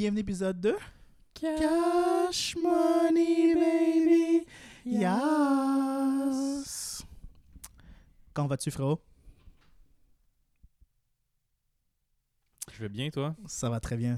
Bienvenue à l'épisode 2. Cash Money Baby. Yes. Quand vas-tu, frérot? Je vais bien, toi? Ça va très bien.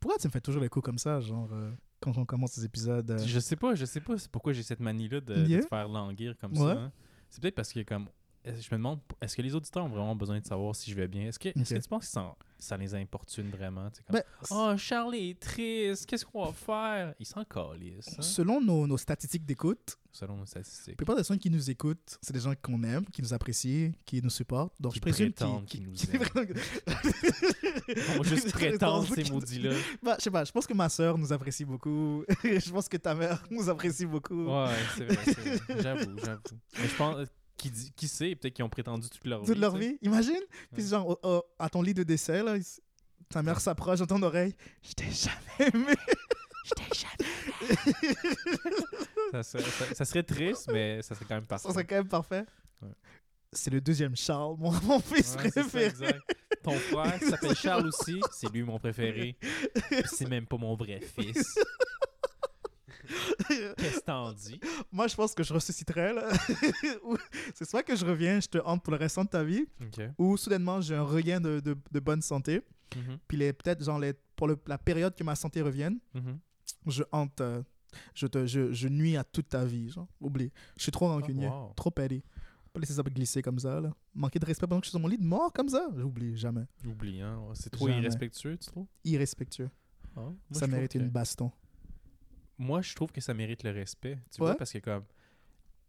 Pourquoi tu me fais toujours les coups comme ça, genre, euh, quand on commence ces épisodes? euh? Je sais pas, je sais pas c'est pourquoi j'ai cette manie-là de, te faire languir comme Ouais. ça. hein. C'est peut-être parce que, comme, je me demande, est-ce que les auditeurs ont vraiment besoin de savoir si je vais bien? Est-ce que, est-ce Ok. que tu penses que ça, ça les importune vraiment? Comme, Ben, oh, Charlie est triste, qu'est-ce qu'on va faire? Ils s'en calissent, hein, Selon nos, nos statistiques d'écoute, selon nos la statistiques. plupart des gens qui nous écoutent, c'est des gens qu'on aime, qui nous apprécient, qui nous supportent. Donc, Qui je présume qu'ils nous qui- On va juste prétendre ces maudits-là. Bah, je sais pas, je pense que ma sœur nous apprécie beaucoup. je pense que ta mère nous apprécie beaucoup. Ouais, c'est vrai, c'est vrai. J'avoue, j'avoue. Mais je pense, qui, dit- qui sait, peut-être qu'ils ont prétendu toute leur vie. Toute leur vie, imagine? Puis genre, à ton lit de décès, là, ta mère s'approche dans ton oreille. Je t'ai jamais aimé. Je t'ai jamais Ça, serait- ça- ça serait triste, mais ça serait quand même parfait. Ça serait quand même parfait. Ouais. C'est le deuxième Charles, mon, mon fils Ouais, c'est ça, préféré. exact. Ton frère qui s'appelle Charles aussi, c'est lui mon préféré. C'est même pas mon vrai fils. Qu'est-ce que t'en dis? Moi, je pense que je ressusciterai. c'est soit que je reviens, je te hante pour le restant de ta vie, ou soudainement, j'ai un regain de, de- de bonne santé. Mhm, Puis les- peut-être, genre, les, pour le- la période que ma santé revienne, mhm. je hante, euh, je, te, je, je nuis à toute ta vie. Genre. Oublie. Je suis trop rancunier, Oh, wow. trop petty. Pas laisser ça glisser comme ça. Là. Manquer de respect pendant que je suis sur mon lit de mort comme ça. J'oublie jamais. Oublie, hein? C'est trop Jamais. irrespectueux, tu trouves? Irrespectueux. Ah, moi, ça mérite que- une baston. Moi, je trouve que ça mérite le respect. Tu Ouais. vois, parce que comme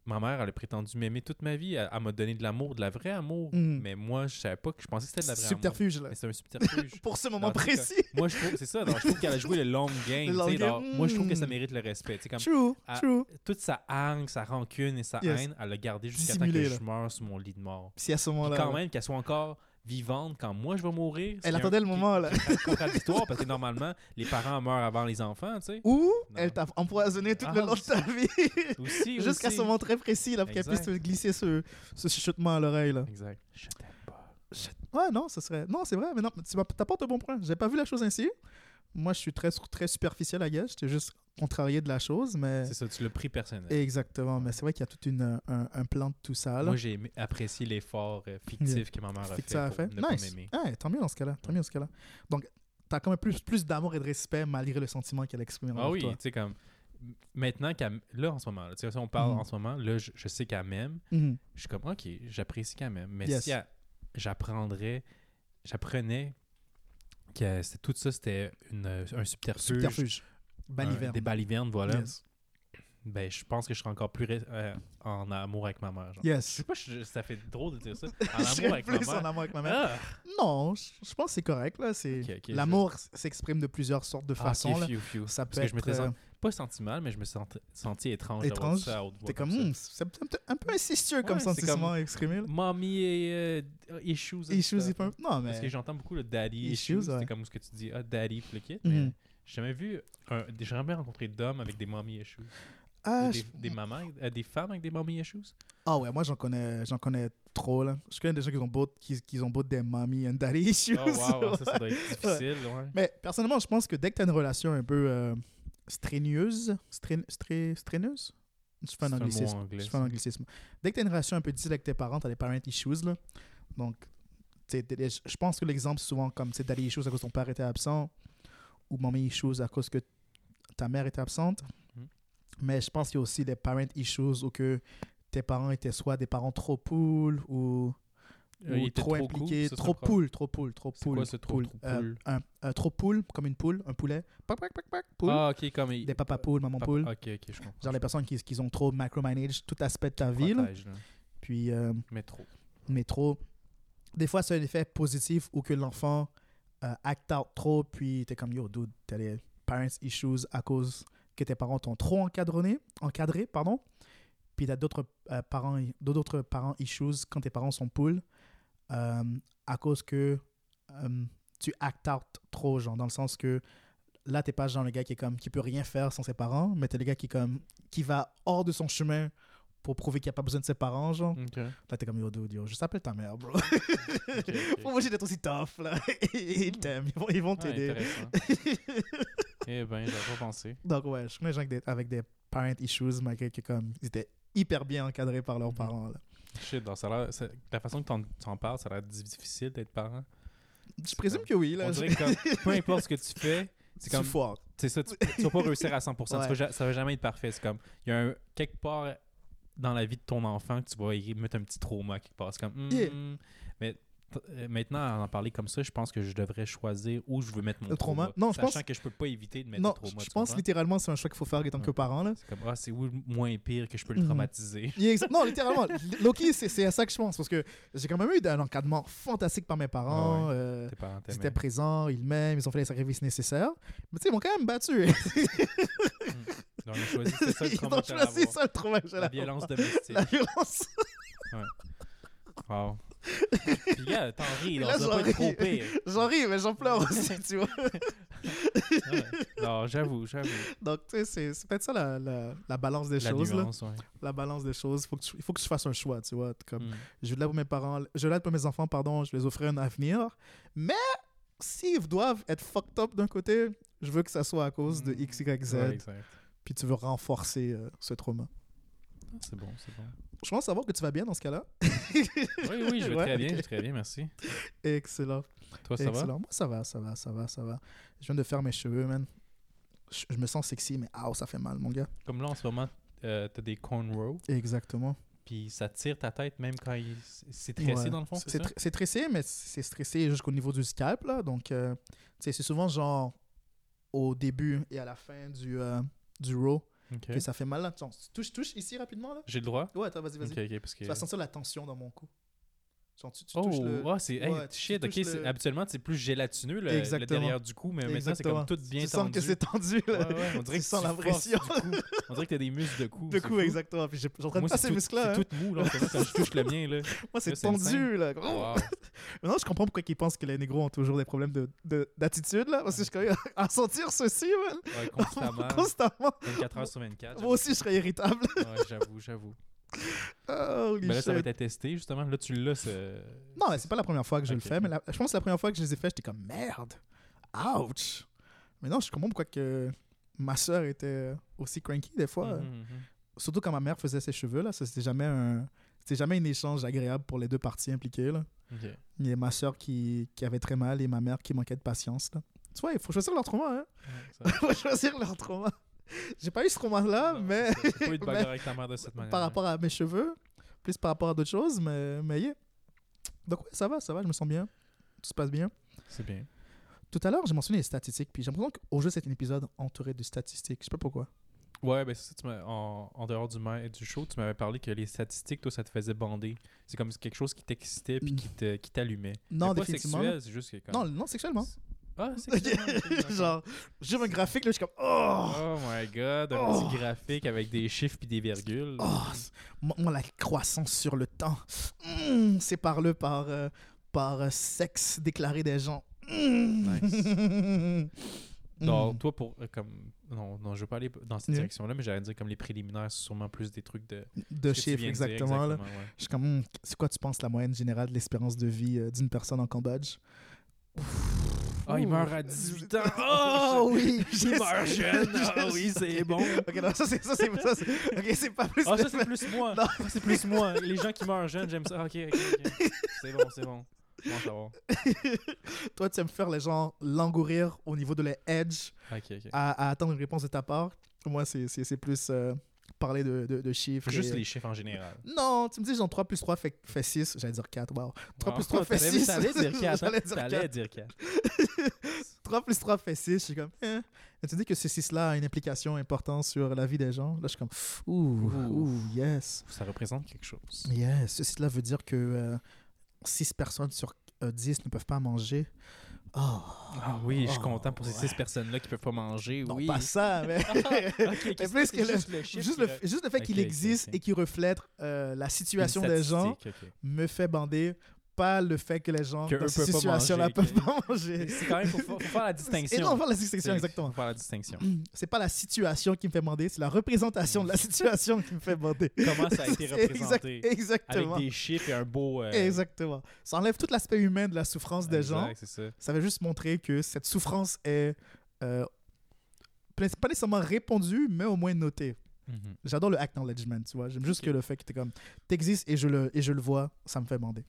ma mère, elle a prétendu m'aimer toute ma vie. Elle, elle m'a donné de l'amour, de la vraie amour. Mhm. Mais moi, je savais pas que je pensais que c'était de la vraie Subterfuge, là. Mais c'est un subterfuge. Pour ce moment Dans cas- précis. moi, je trouve, c'est ça. donc, je trouve qu'elle a joué le long game. Le long Moi, je trouve que ça mm. mérite le respect. Comme True, true. toute sa haine, sa rancune et sa Yes. haine, elle l'a gardé jusqu'à temps que là. je meure sur mon lit de mort. Si à ce Puis moment-là. quand même qu'elle soit encore vivante quand moi je vais mourir. Elle c'est attendait un- le moment, là. qui- qui est contradictoire parce que normalement, les parents meurent avant les enfants, tu sais. Ou Non. elle t'a empoisonné tout le Ah, long de ta vie. Aussi, Jusqu'à ce moment très précis, là, pour qu'elle puisse te glisser ce, ce chuchotement à l'oreille, là. Exact. Je t'aime pas. Ouais, non, ce serait. Non, c'est vrai, mais non, tu m'app- t'apportes un bon point. J'ai pas vu la chose ainsi. Moi, je suis très, très superficiel, à gage. J'étais juste contrarié de la chose, mais. C'est ça, tu l'as pris personnel. Exactement, mais c'est vrai qu'il y a tout une, un, un plan de tout ça, là. Moi, j'ai apprécié l'effort euh, fictif Yeah. que ma mère a Fait a pour fait. ne pas Nice. tant mieux dans ce cas-là. Tant mieux dans ce cas-là. Donc, t'as quand même plus, plus d'amour et de respect malgré le sentiment qu'elle exprime Ah oui, tu sais, comme... Maintenant qu'elle... Là, en ce moment, là, tu sais, si on parle Mhm. en ce moment, là, je, je sais qu'elle m'aime. Mhm. Je suis comme, OK, j'apprécie quand même. Mais Yes. si j'apprendrais... J'apprenais que c'était- tout ça, c'était une- un subterfuge. Subterfuge. Baliverne. des balivernes, voilà. Yes. Ben, je pense que je serais encore plus euh, en amour avec ma mère. genre. Yes. Je sais pas, je- ça fait drôle de dire ça. En amour avec ma en mère. amour avec ma mère. Ah! Non, je, je pense que c'est correct. là. C'est je- L'amour s'exprime de plusieurs sortes de Ah, façons. Ça peut Parce que je être m'étais euh, pas senti mal, mais je me suis senti, étrange, étrange? ça à haute voix T'es comme, ça. hmm, c'est un peu- insistueux comme Ouais, sentiment comme- exprimé. Mommy et euh, issues. et Issues, peut- Non, Parce que mais. j'entends beaucoup le daddy Issues, issues. ouais. C'est comme ce que tu dis, ah, daddy, le kit. Mhm. Mais j'ai jamais vu, un- j'ai jamais rencontré d'hommes avec des mommy issues. Ah, des, je- des mamans, euh, des femmes avec des mommy issues? ah ouais, moi j'en connais, j'en connais trop. Là. Je connais des gens qui ont beau, qui, qui ont beau des mommy and daddy issues. Oh, wow, ça, ça doit être difficile. Ouais. Mais personnellement, je pense que dès que tu as une relation un peu euh, strenueuse, stré- stré- strenueuse, je fais un anglicisme. anglais, je fais un anglicisme. Dès que tu as une relation un peu difficile avec tes parents, tu as des parent issues. Là. Donc, je pense que l'exemple, c'est souvent comme c'est daddy issues à cause que ton père était absent ou mommy issues à cause que ta mère était absente. Mhm. Mais je pense qu'il y a aussi des parent issues où que tes parents étaient soit des parents trop cool ou ou il était trop, trop impliqué, cool, trop poule, trop poule, trop poule. quoi ce trop, poule. trop Euh, poule? un, un trop poule, comme une poule, un poulet. Pac, pac, pac, pac, poule. Ah, ok, comme. il- Des papas poules, maman Papa- poule. Ok, ok, je comprends. Genre les personnes qui, qui ont trop micromanage tout aspect de ta là. Puis, euh, mais trop. Des fois, c'est un effet positif où que l'enfant euh, act out trop, puis t'es comme yo, dude, t'as des parents issues à cause que tes parents t'ont trop encadré, encadré, pardon. Puis t'as d'autres euh, parents, d'autres parents issues quand tes parents sont poules euh, à cause que euh, tu act out trop, genre dans le sens que là t'es pas genre le gars qui est comme qui peut rien faire sans ses parents, mais t'es le gars qui est comme qui va hors de son chemin pour prouver qu'il n'y a pas besoin de ses parents, genre. Ok. Là, t'es comme, yo, dude, yo, je s'appelle ta mère, bro. Ok, ok. Faut moi, d'être aussi tough, là. ils t'aiment, ils vont, ils vont Ah, t'aider. intéressant. eh ben, j'avais pas pensé. Donc, ouais, je connais des gens avec des, avec des parent issues, malgré que, comme, ils étaient hyper bien encadrés par leurs Mhm. parents, là. Shit, donc ça a l'air- la façon que t'en, t'en parles, ça a l'air difficile d'être parent. Je présume que oui, là. On je- dirait que comme, peu importe ce que tu fais, c'est Tu comme c'est ça, tu, tu vas pas réussir à 100%. Tu Ouais. vas ja- ça va jamais être parfait. C'est comme il y a un quelque part dans la vie de ton enfant que tu vas y mettre un petit trauma quelque part. C'est comme hmm, Yeah. mais maintenant à en parler comme ça, je pense que je devrais choisir où je veux mettre mon Le trauma? trauma. Non, je sachant pense- que je peux pas éviter de mettre Non, le trauma. je pense littéralement c'est un choix qu'il faut faire en tant que Ouais. parent, c'est comme ah c'est où le moins pire que je peux le Mhm. traumatiser? Non, littéralement. Loki, c'est à ça que je pense. Parce que j'ai quand même eu un encadrement fantastique par mes parents. Ouais, euh, ils étaient présents, ils m'aiment, ils ont fait les sacrifices nécessaires. Mais tu sais, ils m'ont quand même battu. Donc, choisi ça le Ils ont choisi ça le trauma La violence domestique. La violence. Wow. Puis gars, t'en ris, Là, pas trop pire. J'en ris, mais j'en pleure aussi, tu vois. Ouais. Non, j'avoue, j'avoue. Donc, tu sais, c'est- peut-être ça la, la, la balance des La choses. Là. nuance, ouais. La balance des choses. Faut que tu- il faut que je fasse un choix, tu vois. Comme, Mm. Je l'aide pour mes parents, je l'aide pour mes enfants, pardon, je les offrir un avenir. Mais s'ils doivent être fucked up d'un côté, je veux que ça soit à cause de X, Y, Z. Ouais, exact. Puis tu veux renforcer euh, ce trauma. C'est bon, c'est bon. Je pense savoir que tu vas bien dans ce cas-là. Oui, oui, je vais Ouais, très bien, je vais très bien, merci. Excellent. Toi, ça Excellent. Moi, ça va, ça va, ça va, ça va. Je viens de faire mes cheveux, man. Je, je me sens sexy, mais ah, ça fait mal, mon gars. va? Comme là, en ce moment, euh, t'as des cornrows, Exactement. puis ça tire ta tête même quand il... c'est tressé Ouais. dans le fond, c'est tr- c'est tressé, mais c'est stressé jusqu'au niveau du scalp, là. Donc, euh, tu sais, c'est souvent genre au début et à la fin du, euh, du row Ok. que ça fait mal. Là. Touche, touche ici rapidement, là. J'ai le droit? Ouais, attends, vas-y, vas-y. Ok, ok, parce que... Tu vas sentir la tension dans mon cou. Genre, tu, tu Oh, touches le... ah, c'est... hey, Ouais, tu shit, ok, le- habituellement, c'est plus gélatineux, le, derrière du cou, mais maintenant, c'est comme tout bien tu tendu. sens que c'est tendu, là. Ouais, ouais, on dirait Tu que sens la pression. cou. On dirait que t'as des muscles de cou. De fou. exactement. Puis Moi, pas c'est ces tout, muscles-là. c'est hein. tout mou, là, quand je touche le mien, là. Moi, c'est Là, tendu, là. Maintenant, je comprends pourquoi ils pensent que les négros ont toujours des problèmes de- de- d'attitude, là. Parce que je suis à sentir ceci, man. Ouais, constamment. Constamment. 24 heures sur 24. Moi aussi, je serais irritable. Ouais, j'avoue, j'avoue. Oh, Mais là, ça va être testé, justement. Là, tu l'as. Non, mais c'est pas la première fois que je le fais. Mais la- je pense que la première fois que je les ai fait, j'étais comme merde. Ouch. Mais non, je comprends pourquoi que ma soeur était aussi cranky des fois. Mhm, mhm. Surtout quand ma mère faisait ses cheveux, là. Ça, c'était jamais un. C'était jamais un échange agréable pour les deux parties impliquées, là. Il y a ma soeur qui, qui avait très mal et ma mère qui manquait de patience, là. Tu vois, il faut choisir leur trauma, hein. Ouais, faut choisir leur trauma. J'ai pas eu ce Non, mais pas eu de mais- bagarre avec ta mère de cette manière. par rapport à mes cheveux, plus par rapport à d'autres choses, mais, mais yeah. Donc, ouais, ça va, ça va, je me sens bien. Tout se passe bien. C'est bien. Tout à l'heure, j'ai mentionné les statistiques, puis j'ai l'impression qu'au jeu, c'est un épisode entouré de statistiques. Je sais pas pourquoi. Ouais, ben c'est ça, tu en, en dehors du, du show, tu m'avais parlé que les statistiques, toi, ça te faisait bander. C'est comme quelque chose qui t'excitait puis qui te- qui t'allumait. Non, définitivement. c'est juste que comme... Non, non, sexuellement. Ah. Genre, j'ai un graphique, là, je suis comme, oh! Oh my god, un Oh. petit graphique avec des chiffres puis des virgules. Oh, moi, la croissance sur le temps, mm, c'est par le par, euh, par euh, sexe déclaré des gens. Mm. Non, Mm. toi, pour. euh, comme Non, non, je veux pas aller dans cette direction-là, mais j'allais dire comme les préliminaires, c'est sûrement plus des trucs de. De chiffres, viens de dire, exactement. là. ouais. Je suis comme, hmm, c'est quoi, tu penses, la moyenne générale de l'espérance de vie d'une personne en Cambodge? Ah, il meurt à 18 ans. Oh oui! Il meurt jeune. Ah oui, c'est bon. Ok, non, ça c'est ça, c'est ça. c'est- Ok, c'est pas plus. Ah, ça, c'est plus moi. Non. Ça, c'est plus moi. Les gens qui meurent jeunes, j'aime ça. Ah, Ok, ok, ok. C'est bon, c'est bon. Bon, ça va. Toi, tu aimes faire les gens langourir au niveau de les edge Ok, ok. à, à attendre une réponse de ta part. Moi, c'est- c'est c'est plus euh, parler de, de, de chiffres. Juste et- les chiffres en général. Non, tu me dis genre 3 plus 3 fait, fait 6. J'allais dire 4, wow. 3 plus 3 Ah, fait t'allais- 6. T'allais dire 4. J'allais dire T'allais 4. dire 4. 3 plus 3 fait 6. Je suis comme, eh. Et tu dis que ce 6-là a une implication importante sur la vie des gens. Là, je suis comme, ouh, Ouh. ouh, yes. Ça représente quelque chose. Yes. Ce 6-là veut dire que 6 personnes sur euh, 10 ne peuvent pas manger. Oh. Ah oui, je suis Oh, content pour ces ouais. 6 personnes-là qui peuvent pas manger. Non, oui. pas ça, mais. Plus que le- juste le chiffre Juste qui le, re- juste le fait qu'il existe et qu'il reflète euh, la situation des gens me fait bander pas le fait que les gens Que dans cette situation-là peuvent pas manger. C'est quand même, faut, faut faire la distinction. Et non, faire la distinction, exactement. Faut faire la distinction. C'est pas la situation qui me fait bander, c'est la représentation de la situation qui me fait bander. Comment ça a été C'est exact- représenté Avec exactement. des chiffres et un beau. euh, Exactement. Ça enlève tout l'aspect humain de la souffrance des gens. exact, c'est ça. Ça veut juste montrer que cette souffrance est euh, pas nécessairement répondue, mais au moins notée. Mhm. J'adore le acknowledgement, tu vois. J'aime juste Ok. que le fait que t'es comme, t'existes et je le et je le vois, ça me fait bander.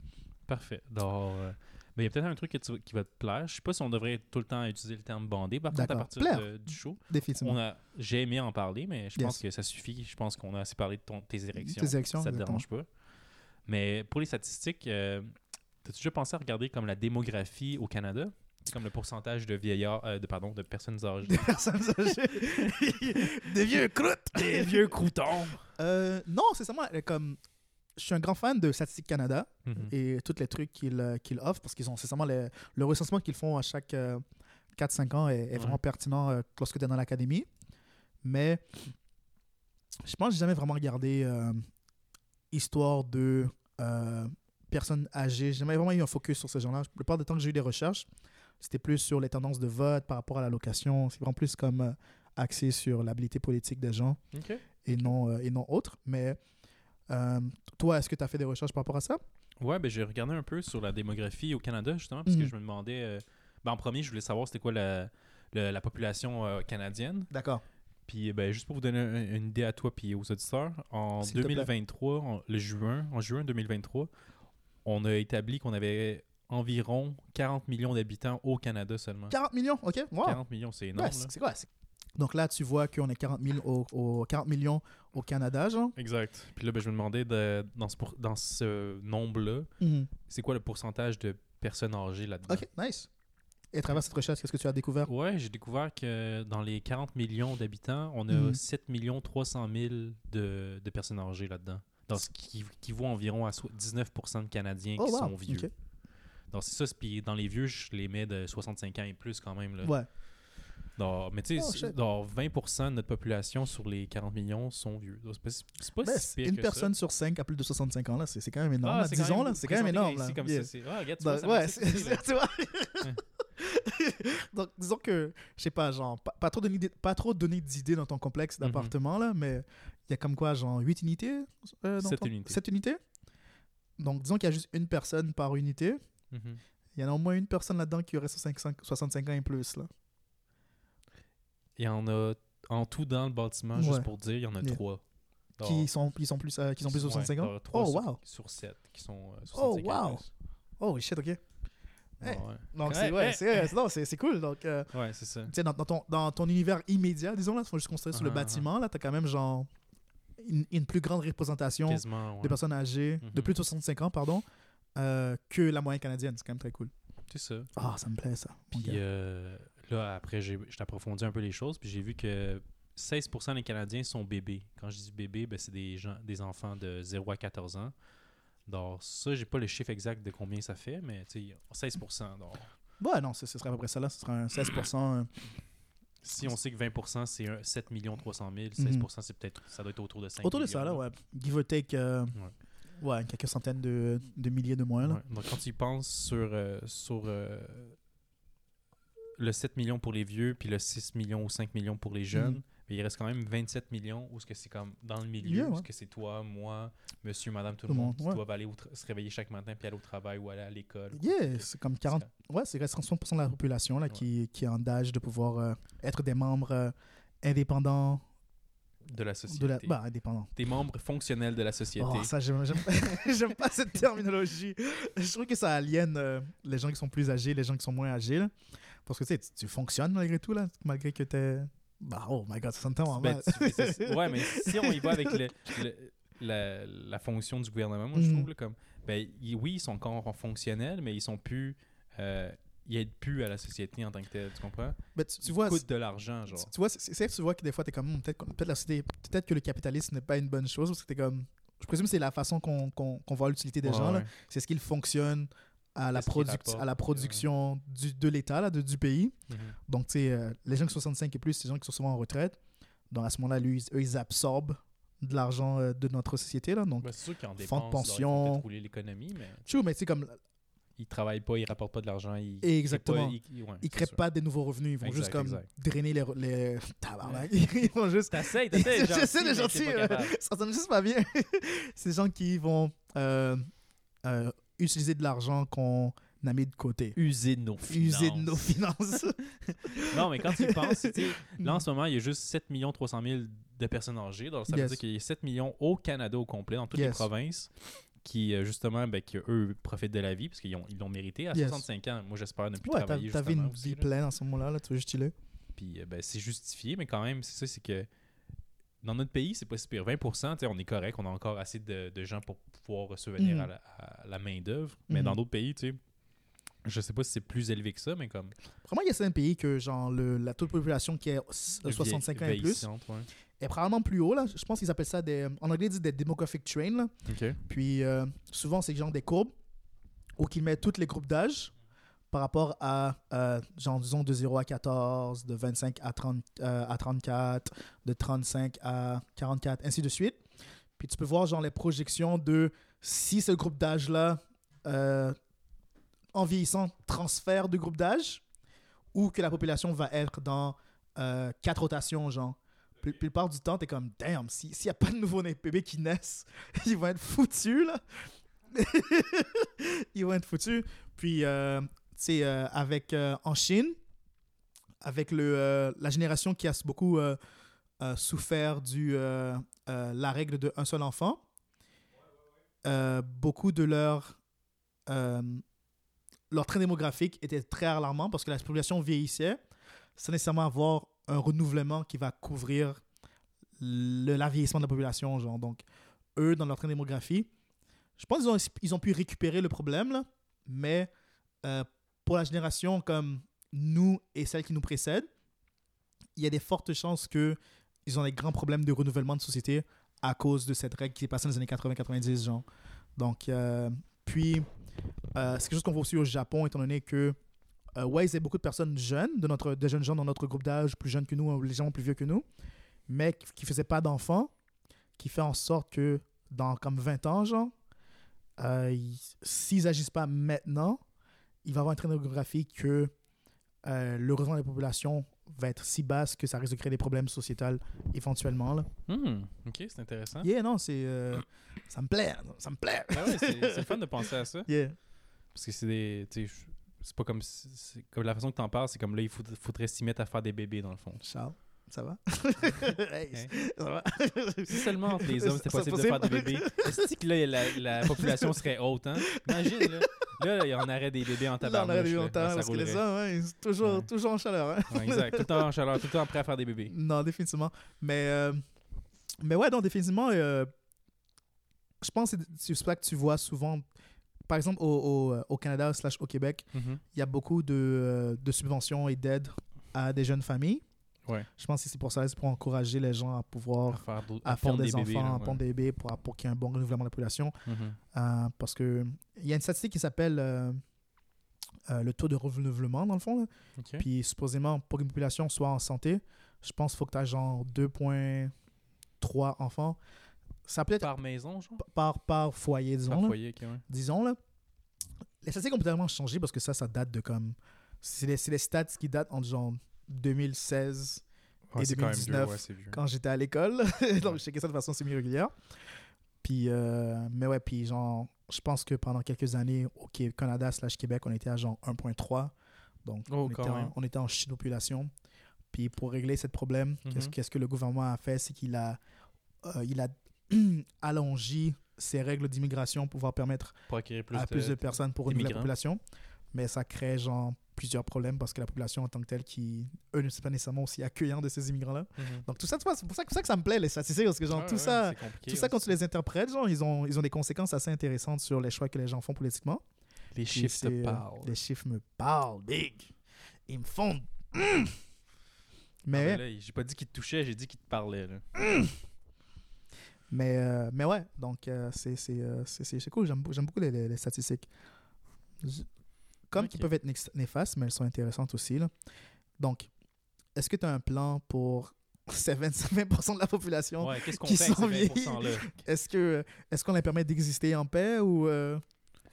Parfait. Donc, euh, mais il y a peut-être un truc que tu- qui va te plaire. Je sais pas si on devrait tout le temps utiliser le terme bandé. Par contre, à partir de- du show, Définitivement. on a, j'ai aimé en parler, mais je Yes. pense que ça suffit. Je pense qu'on a assez parlé de ton, tes érections. Tes érections, ça te exactement. dérange pas. Mais pour les statistiques, euh, as-tu déjà pensé à regarder comme la démographie au Canada? C'est comme le pourcentage de vieillards, euh, de, pardon, de personnes âgées. Des personnes âgées. Des vieux croûtes. Des vieux croutons! Euh, non, c'est seulement comme. Je suis un grand fan de Statistique Canada Mhm. et tous les trucs qu'ils euh, qu'ils offrent parce qu'ils ont, c'est seulement le, recensement qu'ils font à chaque euh, 4-5 ans est, est Ouais. vraiment pertinent euh, lorsque tu es dans l'académie. Mais je pense que j'ai jamais vraiment regardé euh, histoire de personnes âgées. J'ai jamais vraiment eu un focus sur ces gens-là. La plupart du temps que j'ai eu des recherches, c'était plus sur les tendances de vote par rapport à la location. C'est vraiment plus comme axé sur l'habilité politique des gens et non, et non autre. Mais euh, toi, est-ce que tu as fait des recherches par rapport à ça? Ouais, ben j'ai regardé un peu sur la démographie au Canada, justement, parce que je me demandais. euh, ben, en premier, je voulais savoir c'était quoi la, population euh, canadienne. D'accord. Puis, ben, juste pour vous donner un- une idée à toi puis aux auditeurs, en S'il te plaît. 2023, en, le juin, en juin 2023, on a établi qu'on avait environ 40 millions d'habitants au Canada seulement. 40 millions, ok. Wow. 40 millions, c'est énorme. Ouais, c'est quoi? Donc là, tu vois qu'on est 40, 000 au, au- 40 millions au Canada, genre. Exact. Puis là, ben, je me demandais de- dans ce, pour- dans ce nombre-là, c'est quoi le pourcentage de personnes âgées là-dedans? Ok, nice. Et à travers cette recherche, qu'est-ce que tu as découvert? Ouais, j'ai découvert que dans les 40 millions d'habitants, on a Mhm. 7 millions 300 000 de, de personnes âgées là-dedans. Dans ce qui, qui vaut environ à so- 19% de Canadiens Oh, qui wow. sont vieux. Donc c'est ça, puis dans les vieux, je les mets de 65 ans et plus quand même. Là. Ouais. Mais tu sais, shit. dans 20% de notre population sur les 40 millions sont vieux. C'est pas, si- c'est pas Ben, si pire une que personne sur 5 a plus de 65 ans, là. C'est c'est quand même énorme. Ah, là. c'est Disons, là. C'est quand même énorme, là. comme Yeah. ça, c'est- ah, regarde, tu vois, ouais, tu vois. Donc, disons que, je sais pas, genre, pas, pas trop donner, pas trop donner d'idées dans ton complexe Mhm. d'appartement, là, mais il y a comme quoi, genre, 8 unités euh, dans Sept ton- unités. Donc, disons qu'il y a juste une personne par unité. Mhm. Il y en a au moins une personne là-dedans qui aurait 65, 65 ans et plus, là. Il y en a en tout dans le bâtiment, Ouais. juste pour dire, il y en a Yeah. trois. Qui sont, sont plus, euh, qui sont plus de 65 ans. Oh, wow. Sur 7 qui sont euh, Oh, 65 ans et wow. Oh, shit, ok. Ouais, Hey. ouais. Donc, c'est ouais, c'est cool. Donc, euh, Ouais, c'est ça. tu sais, dans, dans ton, dans ton univers immédiat, disons, là, si on juste construire sur le Ah, ah, bâtiment, là, t'as quand même, genre, une, une plus grande représentation ouais. de personnes âgées de Mhm. plus de 65 ans, pardon, euh, que la moyenne canadienne. C'est quand même très cool. C'est ça. Ah, ça me plaît, ça. Puis euh, là, après, j'ai approfondi un peu les choses, puis j'ai vu que 16% des Canadiens sont bébés. Quand je dis bébés, ben, c'est des, gens, des enfants de 0 à 14 ans. Donc ça, j'ai pas le chiffre exact de combien ça fait, mais tu sais, 16%. Donc, Ouais, non, ce ce serait à peu près ça, là. Ce serait un 16%. euh, si on sait que 20%, c'est un 7 300 000, 16%, c'est peut-être, ça doit être autour de 5 Mhm. autour de ça, là, ouais. Give or take, euh, Ouais. ouais, quelques centaines de, de milliers de moins, là. Ouais. Donc, quand tu y penses sur, euh, sur euh, le 7 millions pour les vieux, puis le 6 millions ou 5 millions pour les jeunes, Mhm. mais il reste quand même 27 millions où ce que c'est comme dans le milieu, Yeah, où ouais. ce que c'est toi, moi, monsieur, madame, tout, Tout le monde, qui ouais. doivent aller se réveiller chaque matin puis aller au travail ou aller à l'école. Yeah, c'est comme 40. C'est Ouais, c'est reste 30% de la population là, Ouais. qui, qui est en âge de pouvoir euh, être des membres euh, indépendants De la de société. la. Bah, indépendants. Des membres fonctionnels de la société. Oh, ça, j'aime j'aime pas, j'aime pas cette terminologie. Je trouve que ça aliène euh, les gens qui sont plus âgés, les gens qui sont moins âgés. là. Parce que tu sais, tu, fonctionnes malgré tout, là, malgré que t'es. Bah, oh my god, ça sonne tellement Ben, mal. ouais, mais si on y va avec le- le- la, la fonction du gouvernement, moi, je Mhm. trouve, là, comme, ben, oui, ils sont encore fonctionnels, mais ils sont plus, euh, ils aident plus à la société en tant que tel, tu comprends? Mais tu, vois, coûtent de l'argent, genre. tu, tu vois, c'est tu vois que des fois, t'es comme, hmm, peut-être peut la société, peut-être que le capitalisme n'est pas une bonne chose, parce que t'es comme. Je présume que c'est la façon qu'on qu'on voit l'utilité des Ouais, gens. ouais. C'est ce qu'il fonctionne à la, Qu'est-ce qu'il produc- rapporte, à la euh, production du, de l'État, du pays. Mhm. Donc, tu sais, euh, les gens qui sont 65 et plus, c'est des gens qui sont souvent en retraite. Donc, à ce moment-là, ils- eux, ils absorbent de l'argent euh, de notre société. Là. Donc, c'est sûr qu'ils en Fonds de ils pension. peut-être rouler l'économie, mais True, mais tu sais, comme ils travaillent pas, ils rapportent pas de l'argent. Ils, Exactement. Ils, ils, ouais, Ils créent pas de nouveaux revenus. Ils vont Exact, juste comme exact. drainer les. les... Tabarnak. Ils vont juste. T'essayes, t'essayes. J'essaie de gentil, ça sonne juste pas bien. des gens qui vont euh, euh, utiliser de l'argent qu'on a mis de côté. User de nos User de nos finances. Non, mais quand tu penses, là en ce moment, il y a juste 7 300 000 de personnes âgées. Donc ça veut dire qu'il y a 7 millions au Canada au complet, dans toutes les provinces, qui euh, justement, ben, que eux profitent de la vie parce qu'ils ont- ils l'ont mérité à Yes. 65 ans. Moi, j'espère ne plus ouais, travailler t'avais justement une vie pleine à ce moment-là. Là, tu veux juste. Puis euh, ben, c'est justifié, mais quand même, c'est ça, c'est que dans notre pays, c'est pas si pire. 20%, tu sais, on est correct, on a encore assez de, de gens pour pouvoir subvenir Mhm. à la, à la main-d'œuvre. Mais Mhm. dans d'autres pays, tu sais, je sais pas si c'est plus élevé que ça, mais comme. Vraiment, il y a certains pays que genre le, la taux de population qui est de 65 ans et plus ouais. est probablement plus haut. Là. Je pense qu'ils appellent ça des. En anglais, ils disent des demographic train. Là. OK. Puis euh, souvent, c'est genre des courbes où ils mettent tous les groupes d'âge par rapport à, euh, genre, disons, de 0 à 14, de 25 à, 30, euh, à 34, de 35 à 44, ainsi de suite. Puis tu peux voir, genre, les projections de si ce groupe d'âge-là, euh, en vieillissant, transfère de groupe d'âge ou que la population va être dans euh, quatre rotations, genre. Puis, la plupart du temps, t'es comme, damn, si- s'il n'y a pas de nouveaux bébés qui naissent, ils vont être foutus, là. ils vont être foutus. Puis, sais, euh, avec, euh, en Chine, avec le, euh, la génération qui a beaucoup souffert du, la règle de un seul enfant, beaucoup de leur, train démographique était très alarmant parce que la population vieillissait sans nécessairement avoir un renouvellement qui va couvrir le, la vieillissement de la population. Genre. Donc, eux, dans leur train démographie, je pense qu'ils ont, ils ont pu récupérer le problème, mais pour la génération comme nous et celle qui nous précède, il y a des fortes chances qu'ils ont des grands problèmes de renouvellement de société à cause de cette règle qui est passée dans les années 80-90, genre. Donc, euh, puis, euh, c'est quelque chose qu'on voit aussi au Japon, étant donné que, euh, ouais, il y a beaucoup de personnes jeunes, de, notre, de jeunes gens dans notre groupe d'âge, plus jeunes que nous, ou légèrement plus vieux que nous, mais qui ne faisaient pas d'enfants, qui fait en sorte que dans comme 20 ans, genre, euh, ils- s'ils n'agissent pas maintenant, il va avoir un train démographique que euh, le revenu de la population va être si basse que ça risque de créer des problèmes sociétals éventuellement. Là. Hmm, ok, c'est intéressant. Yeah, non, c'est... euh, ça me plaît, ça me plaît. Ouais, c'est fun de penser à ça. Yeah. Parce que c'est des. C'est pas comme. si- comme la façon que t'en parles, c'est comme là, il faut- faudrait s'y mettre à faire des bébés, dans le fond. Charles, ça va? Hey? Ça va? Si seulement entre les hommes, c'était C'est possible de possible. faire des bébés. Est-ce que là, la, la population serait haute, hein? Imagine, là. Là, il y en aurait des bébés en Là, on aurait là. longtemps Ouais, ça parce que les hommes, hein, ils sont toujours, Ouais. toujours en chaleur. hein. Ouais, exact. Tout le temps en chaleur, tout le temps prêt à faire des bébés. Non, définitivement. Mais, euh, mais ouais, non, définitivement, euh, je pense que c'est ça que tu vois souvent, par exemple, au, au, au Canada slash au Québec, Mhm. il y a beaucoup de, euh, de subventions et d'aides à des jeunes familles. Ouais. Je pense que c'est pour ça, c'est pour encourager les gens à pouvoir À faire d'autres- à à pondre des, bébés, enfants, là, à pondre des bébés pour, pour qu'il y ait un bon renouvellement de la population. Mhm. Euh, parce que il y a une statistique qui s'appelle euh, euh, le taux de renouvellement, dans le fond. là. Puis supposément, pour qu'une population soit en santé, je pense qu'il faut que tu aies genre 2,3 enfants. Ça peut être Par maison, genre? par, par foyer, disons. Par là. foyer, ok, ouais. disons là. Les statistiques ont totalement changé parce que ça, ça date de comme. C'est les, c'est les stats qui datent entre genre 2016 Ouais, Et c'est quand même 2019, vieux, ouais, c'est vieux. quand j'étais à l'école. Donc, je checkais ça de façon semi-régulière. Puis, euh, mais ouais, puis genre, je pense que pendant quelques années, au Canada slash Québec, on était à genre 1.3. Donc, Oh, on, était en, on était en chute de population. Puis, pour régler ce problème, qu'est-ce Mhm. qu'est-ce que le gouvernement a fait C'est qu'il a, euh, il a allongé ses règles d'immigration pour pouvoir permettre Pour acquérir plus à de... plus de personnes pour renouveler la population. Mais ça crée genre plusieurs problèmes parce que la population en tant que telle, qui, eux, ne sont pas nécessairement aussi accueillants de ces immigrants-là. Mhm. Donc tout ça, c'est pour ça, pour ça que ça me plaît, les statistiques, parce que genre, tout ouais, ça, tout ça quand tu les interprètes, genre, ils ont, ils ont des conséquences assez intéressantes sur les choix que les gens font politiquement. Les chiffres te euh, parlent. Les chiffres me parlent, big. Ils me font... Mais, mais j'ai pas dit qu'il te touchait, j'ai dit qu'il te parlait. Là. mais, euh, mais ouais, donc euh, c'est, c'est, euh, cool, j'aime, j'aime beaucoup les, les- les statistiques. Comme qui peuvent être néfastes, mais elles sont intéressantes aussi. Là. Donc, est-ce que tu as un plan pour ces 20%, 20% de la population Ouais, qu'est-ce qu'on qui fait avec sont ces 20%-là? Est-ce qu'on les permet d'exister en paix ou euh,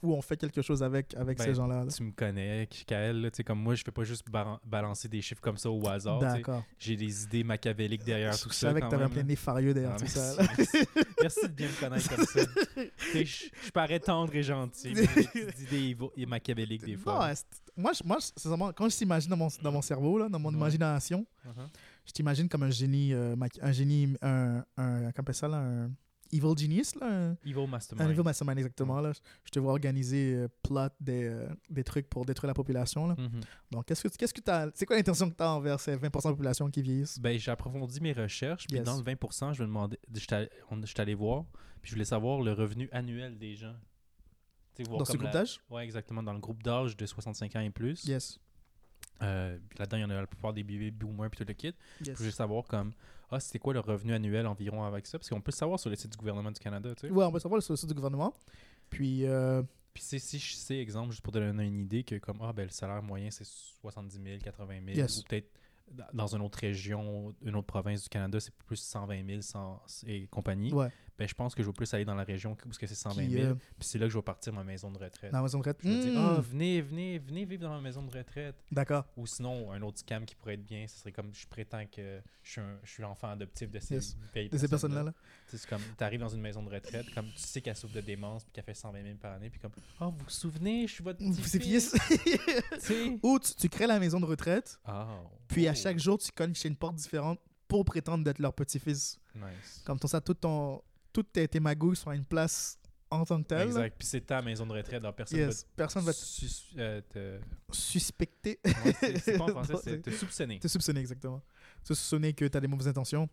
où on fait quelque chose avec, avec Ben, ces gens-là. là. Tu me connais, Kael, là, tu sais, comme moi, je fais pas juste ba- balancer des chiffres comme ça au hasard. D'accord. J'ai des idées machiavéliques derrière Je tout ça. savais que t'avais un plein là. nefarieux derrière Ah, tout merci, ça. merci. Merci de bien me connaître comme ça. Je je parais tendre et gentil. des idées machiavéliques des Non, fois. c'est- moi, je- moi je- quand je t'imagine dans mon, dans mon cerveau, là, dans mon Ouais. imagination, Uh-huh. je t'imagine comme un génie, euh, un génie, un, un, appelle ça, là, un evil genius, là, un, Evil un Mastermind. evil mastermind exactement. Là. Je te vois organiser, euh, plot des, euh, des trucs pour détruire la population. Là. Mhm. Donc, qu'est-ce que qu'est-ce que t'as, c'est quoi l'intention que tu as envers ces 20% de la population qui vieillissent? Ben, j'ai approfondi mes recherches, puis Yes. dans le 20%, je me demandais, j'étais allé- voir, puis je voulais savoir le revenu annuel des gens. Voir dans ce groupe la- d'âge Ouais, exactement, dans le groupe d'âge de 65 ans et plus. Yes. Euh, là-dedans, il y en a la plupart des baby boomers puis tout le kit. yes. Je voulais savoir comme, ah, c'était quoi le revenu annuel environ avec ça, parce qu'on peut le savoir sur le site du gouvernement du Canada, tu sais. Ouais, on peut savoir sur le site du gouvernement. Puis, euh, Puis c'est- si je sais, exemple, juste pour te donner une idée, que comme, ah, ben le salaire moyen, c'est 70 000, 80 000, Yes. ou peut-être dans- une autre région, une autre province du Canada, c'est plus 120 000 sans- et compagnie. ouais. Ben, je pense que je vais plus aller dans la région où c'est 120 Qui, 000. euh, Puis c'est là que je vais partir ma maison de retraite. dans la maison de retraite. Je vais dire, Hmm, ah, venez, venez, venez vivre dans ma maison de retraite. D'accord. Ou sinon, un autre scam qui pourrait être bien, ce serait comme je prétends que je suis, un- je suis l'enfant adoptif de ces, Yes. vieilles De ces personnes-là. C'est comme, tu arrives dans une maison de retraite, comme tu sais qu'elle souffre de démence puis qu'elle fait 120 000 par année, puis comme, oh, vous vous souvenez, je suis votre petit C'est fils. fils. Tu sais? Ou tu, tu crées la maison de retraite, Ah. puis à chaque jour, tu cognes chez une porte différente pour prétendre d'être leur petit-fils. Nice. Comme ça, tout ton, toutes tes, tes magouilles sont à une place en tant que telle. Exact. Puis c'est ta maison de retraite, alors personne Yes. Personne va va te sus- euh, te- suspecter. Ouais, c'est pas en français, c'est te soupçonner. Te soupçonner, exactement. Te soupçonner que tu as des mauvaises intentions.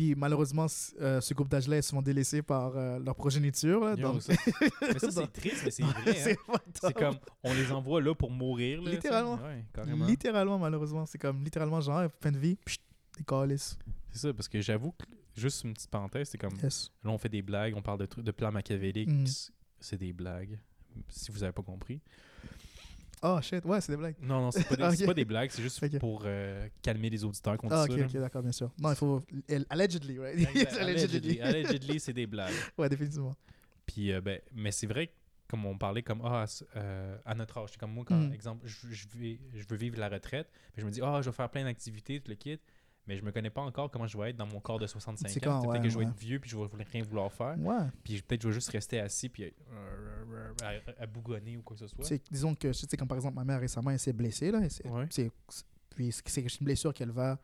Puis malheureusement, euh, ce groupe d'âge-là est souvent délaissé par euh, leur progéniture. là, donc, ça- mais ça, c'est triste, mais c'est vrai. hein. c'est comme, on les envoie là pour mourir. Là, Littéralement. Ouais. Littéralement, malheureusement. C'est comme littéralement genre, fin de vie, pchit, des calices. C'est ça, parce que j'avoue que, juste une petite parenthèse, c'est comme, Yes. là, on fait des blagues, on parle de trucs, de plans machiavéliques. Mm. C'est des blagues, si vous avez pas compris. Oh shit, ouais, c'est des blagues. Non, non, c'est pas, des- pas des blagues, c'est juste pour euh, calmer les auditeurs contre Ah, ok, ok, d'accord, bien sûr. Non, il faut. Allegedly, right? Exact. Allegedly. Allegedly, c'est des blagues. Ouais, définitivement. Puis, euh, ben, mais c'est vrai, que, comme on parlait, comme ah, euh, à notre âge, c'est comme moi, quand, Mm. exemple, je, je, vais, je veux vivre la retraite, puis je me dis, ah, je vais faire plein d'activités, tout le kit, mais je me connais pas encore comment je vais être dans mon corps de 65 ans. Peut-être quand, ouais, que je vais ouais. être vieux, puis je vais rien vouloir faire. Ouais. Puis peut-être je vais juste rester assis, puis euh, à, à bougonner ou quoi que ce soit. C'est- Disons que, tu sais, comme par exemple, ma mère récemment, elle s'est blessée, là. c'est- Puis c'est une blessure qu'elle va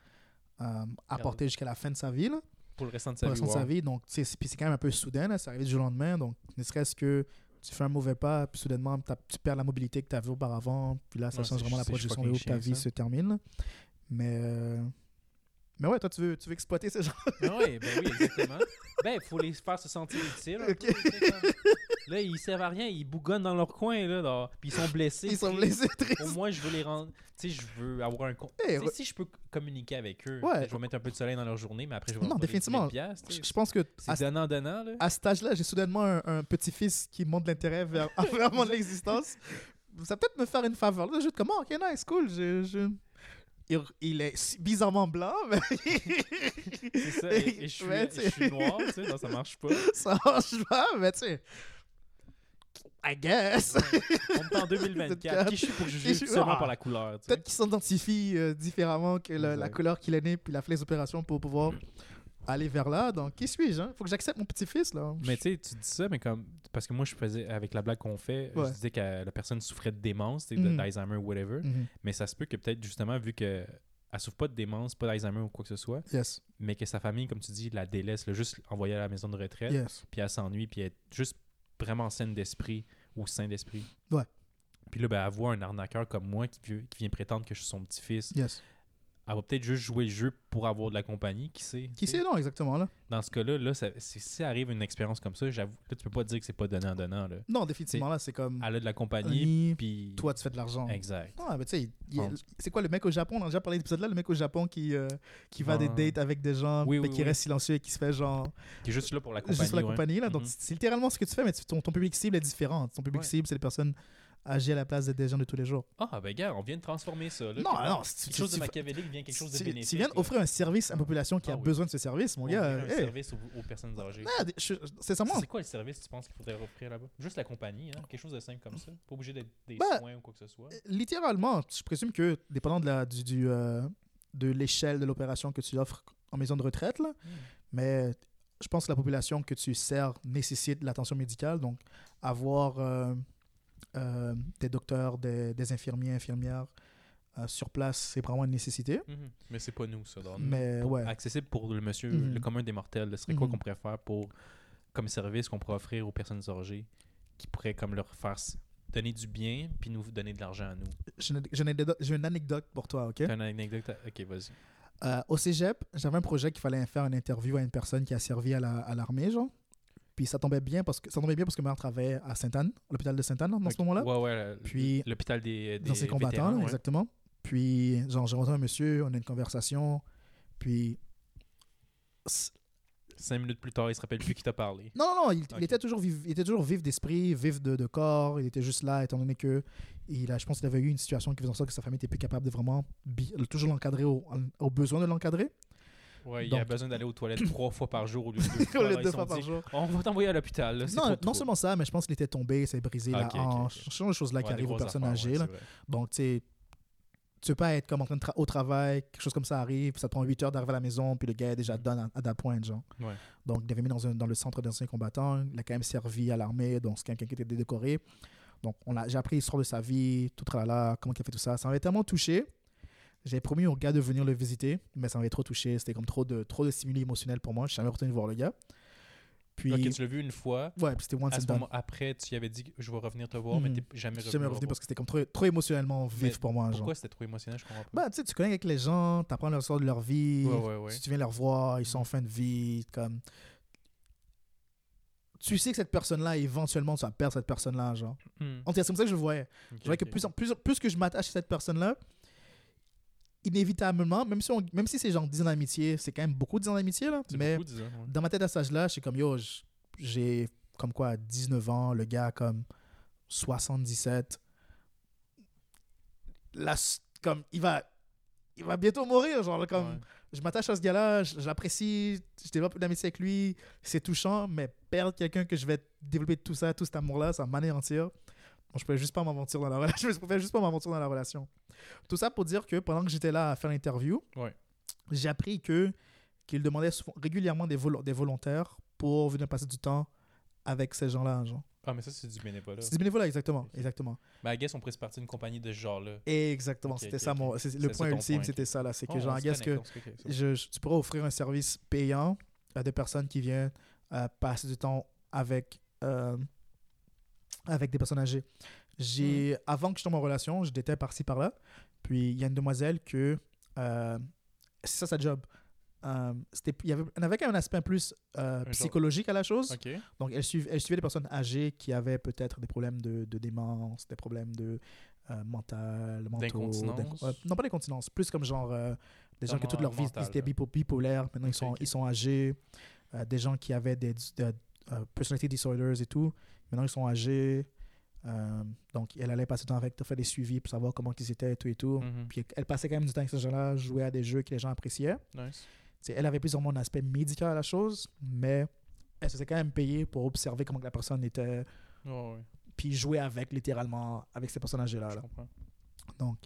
euh, apporter jusqu'à la fin de sa vie, là. Pour le restant de sa Pour le vie. restant de sa vie. Donc, puis c'est quand même un peu soudain, là. C'est arrivé du jour au lendemain. Donc, ne serait-ce que tu fais un mauvais pas, puis soudainement, tu perds la mobilité que tu avais auparavant. Puis là, ça change vraiment la projection de où ta vie se termine. Mais, euh, mais ouais, toi, tu veux, tu veux exploiter ces gens. Ah ouais, ben oui, exactement. ben, il faut les faire se sentir utiles. un Ok. peu, tu sais, comme- Là, ils servent à rien, ils bougonnent dans leur coin, là, puis ils sont blessés. Ils sont blessés, tristes. Au moins, je veux les rendre. Tu sais, je veux avoir un. Hey, sais, si je peux communiquer avec eux, Ouais. je vais mettre un peu de soleil dans leur journée, mais après, je vais Non, définitivement. 10 000 piastres, tu Je pense que à, C'est donnant-donnant, là. à cet âge-là, j'ai soudainement un, un petit-fils qui montre l'intérêt vers, envers mon existence. Ça peut-être me faire une faveur. Là, je comme, Oh, ok, nice, cool. Je, je- Il, il est bizarrement blanc, mais C'est ça. Et, et je, suis, Ouais, je suis noir, tu sais, non, ça marche pas. ça marche pas, mais tu sais. I guess. On est en 2024. Qui je suis pour juger seulement Ah. par la couleur, tu sais? Peut-être qu'il s'identifie euh, différemment que la, la couleur qu'il est né, puis il a fait les opérations pour pouvoir aller vers là. Donc, qui suis-je? Hein? Faut que j'accepte mon petit-fils, là. Mais tu sais, tu dis ça, mais comme. Parce que moi, je faisais. Avec la blague qu'on fait, Ouais. je disais que la personne souffrait de démence, d'Alzheimer ou whatever. Mhm. Mais ça se peut que peut-être, justement, vu que. Elle souffre pas de démence, pas d'Alzheimer ou quoi que ce soit, Yes. mais que sa famille, comme tu dis, la délaisse, l'a juste envoyée à la maison de retraite, Yes. puis elle s'ennuie, puis elle est juste vraiment saine d'esprit ou sain d'esprit. Ouais. Puis là, ben, elle voit un arnaqueur comme moi qui, vient prétendre que je suis son petit-fils. Yes. Elle va peut-être juste jouer le jeu pour avoir de la compagnie, qui sait. Qui sait, non, exactement, là. Dans ce cas-là, là, ça- si, si arrive une expérience comme ça, j'avoue, là, tu peux pas dire que c'est pas donnant-donnant. là. Non, définitivement, là, c'est comme. Elle a de la compagnie, Ni puis... toi, tu fais de l'argent. Exact. Non, mais tu sais, Bon. c'est quoi le mec au Japon? On a déjà parlé de l'épisode là, le mec au Japon qui, euh, qui va à des dates avec des gens, Oui, qui oui. reste silencieux et qui se fait genre. Qui est juste là pour la compagnie. juste la ouais. compagnie, là. Donc, Mhm. c'est littéralement ce que tu fais, mais tu- ton, ton public cible est différent. Ton public Ouais. cible, c'est les personnes agir à la place des gens de tous les jours. Ah, ben gars, on vient de transformer ça. Là, Non, non, tu- quelque chose de machiavélique vient quelque chose de bénéfique. tu viens d'offrir un service à une population qui Ah a oui. besoin de ce service, mon On gars. un hey. service aux, aux personnes âgées. Ah, Sincèrement, C'est quoi le service tu penses qu'il faudrait offrir là-bas? Juste la compagnie, hein? quelque chose de simple comme ça. Pas obligé d'être des Bah, soins ou quoi que ce soit. littéralement, je présume que, dépendant de la, du, du, euh, de l'échelle de l'opération que tu offres en maison de retraite, là, Hmm. mais je pense que la population que tu sers nécessite l'attention médicale. Donc, avoir euh, euh, des docteurs, des, des infirmiers, infirmières euh, sur place, c'est vraiment une nécessité. Mhm. Mais c'est pas nous, ça. donc. Mais Pour- ouais. Accessible pour le monsieur, Mhm. le commun des mortels. Ce serait quoi Mhm. qu'on pourrait faire pour, comme service qu'on pourrait offrir aux personnes âgées qui pourrait comme leur faire donner du bien puis nous donner de l'argent à nous? J'ai une, anecdote- pour toi, OK? Une anecdote à- Ok, vas-y. Euh, au cégep, j'avais un projet qu'il fallait faire une interview à une personne qui a servi à la- à l'armée, genre. Puis ça tombait bien parce que ça tombait bien parce que ma mère travaillait à Sainte-Anne, l'hôpital de Sainte-Anne dans ce moment-là. Ouais, ouais. Puis- l'hôpital des, des dans ses combattants, vétérans, là, ouais. exactement. Puis, genre, j'ai rencontré un monsieur, on a une conversation. Puis, Cinq minutes plus tard, il se rappelle plus qui t'a parlé. non, non, non, il, était toujours vif, il était toujours vif d'esprit, vif de, de corps. Il était juste là, étant donné que il a, je pense qu'il avait eu une situation qui faisait en sorte que sa famille était plus capable de vraiment bi- toujours l'encadrer au- aux besoins de l'encadrer. Ouais, il Donc- a besoin d'aller aux toilettes trois fois par jour au lieu de deux fois. deux par dit, jour. On va t'envoyer à l'hôpital. là, Non, non seulement ça, mais je pense qu'il était tombé, s'est brisé Ok, la hanche. Ce sont des choses là qui Ouais, arrivent aux personnes affaires, âgées. ouais. Donc, tu sais, tu peux pas être comme en train de tra- au travail, quelque chose comme ça arrive, ça te prend 8 heures d'arriver à la maison, puis le gars est déjà done à, à that point, genre. Ouais. Donc, il avait mis dans, un- dans le centre d'anciens combattants, il a quand même servi à l'armée, donc c'est quelqu'un qui était décoré. Donc, j'ai appris l'histoire de sa vie, tout tralala, comment il a fait tout ça. Ça m'avait tellement touché. J'ai promis au gars de venir le visiter, mais ça m'avait trop touché. C'était comme trop de, trop de stimuli émotionnels pour moi. Je suis jamais retourné voir le gars. Puis, Ok, tu l'as vu une fois. ouais, puis c'était once À ce moment, après, tu y avais dit que je vais revenir te voir, mais Mhm. t'es jamais revenu. jamais revenu parce que c'était comme trop, trop émotionnellement vif Mais pour moi. Pourquoi c'était trop émotionnel Je comprends pas. Bah, tu sais, tu connais avec les gens, tu apprends l'histoire de leur vie. ouais, ouais, ouais. Si tu viens les revoir, ils sont en fin de vie, comme... Tu sais que cette personne-là, éventuellement, tu vas perdre cette personne-là, genre. Hmm. En tout cas, c'est comme ça que je voyais. Je voyais que plus, en- plus, plus que je m'attache à cette personne-là, inévitablement, même si, on- même si c'est genre 10 ans d'amitié, c'est quand même beaucoup de 10 ans d'amitié, là. C'est Mais ouais. dans ma tête à cet âge-là, je suis comme, yo, j'ai comme quoi, 19 ans, le gars comme 77. Là, s- comme, il va, il va bientôt mourir, genre, comme, Ouais. je m'attache à ce gars-là, je je développe une amitié avec lui, c'est touchant, mais perdre quelqu'un que je vais développer tout ça, tout cet amour-là, ça m'anéantir. Je pouvais juste pas m'aventurer dans la relation. Je pouvais juste pas m'aventurer dans la relation. Tout ça pour dire que pendant que j'étais là à faire l'interview, Ouais. j'ai appris que qu'il demandait souvent- régulièrement des, volo- des volontaires pour venir passer du temps avec ces gens-là. Genre. Ah, mais ça, c'est du bénévolat. C'est des bénévoles, exactement. Exactement. Mais I guess on pourrait se partir d'une compagnie de ce genre-là. Exactement. C'était ça mon. Le point ultime, c'était ça là. C'est que, Oh, genre, se guess que je, je- tu pourrais offrir un service payant à des personnes qui viennent euh, passer du temps avec, euh, avec des personnes âgées. J'ai, Avant que je tombe en relation, j'étais par-ci par-là. Puis il y a une demoiselle que. euh, c'est ça sa job. Euh, c'était, il y avait, elle avait quand même un aspect plus euh, psychologique à la chose. Donc, elle suivait, elle suivait des personnes âgées qui avaient peut-être des problèmes de, de démence, des problèmes de euh, mental, mentaux. Non, pas d'incontinence, plus comme genre euh, des gens qui toute leur vie Mental, ils étaient bipolaires, maintenant ils, sont, ils sont âgés, des gens qui avaient des, des euh, personality disorders et tout, maintenant ils sont âgés. Euh, donc, elle allait passer du temps avec, faire des suivis pour savoir comment ils étaient et tout et tout. Mhm. Puis elle passait quand même du temps avec ces gens-là, jouait à des jeux que les gens appréciaient. Nice. Elle avait plus vraiment un aspect médical à la chose, mais elle se faisait quand même payer pour observer comment la personne était, puis jouer avec, littéralement, avec ces. Je là. Donc,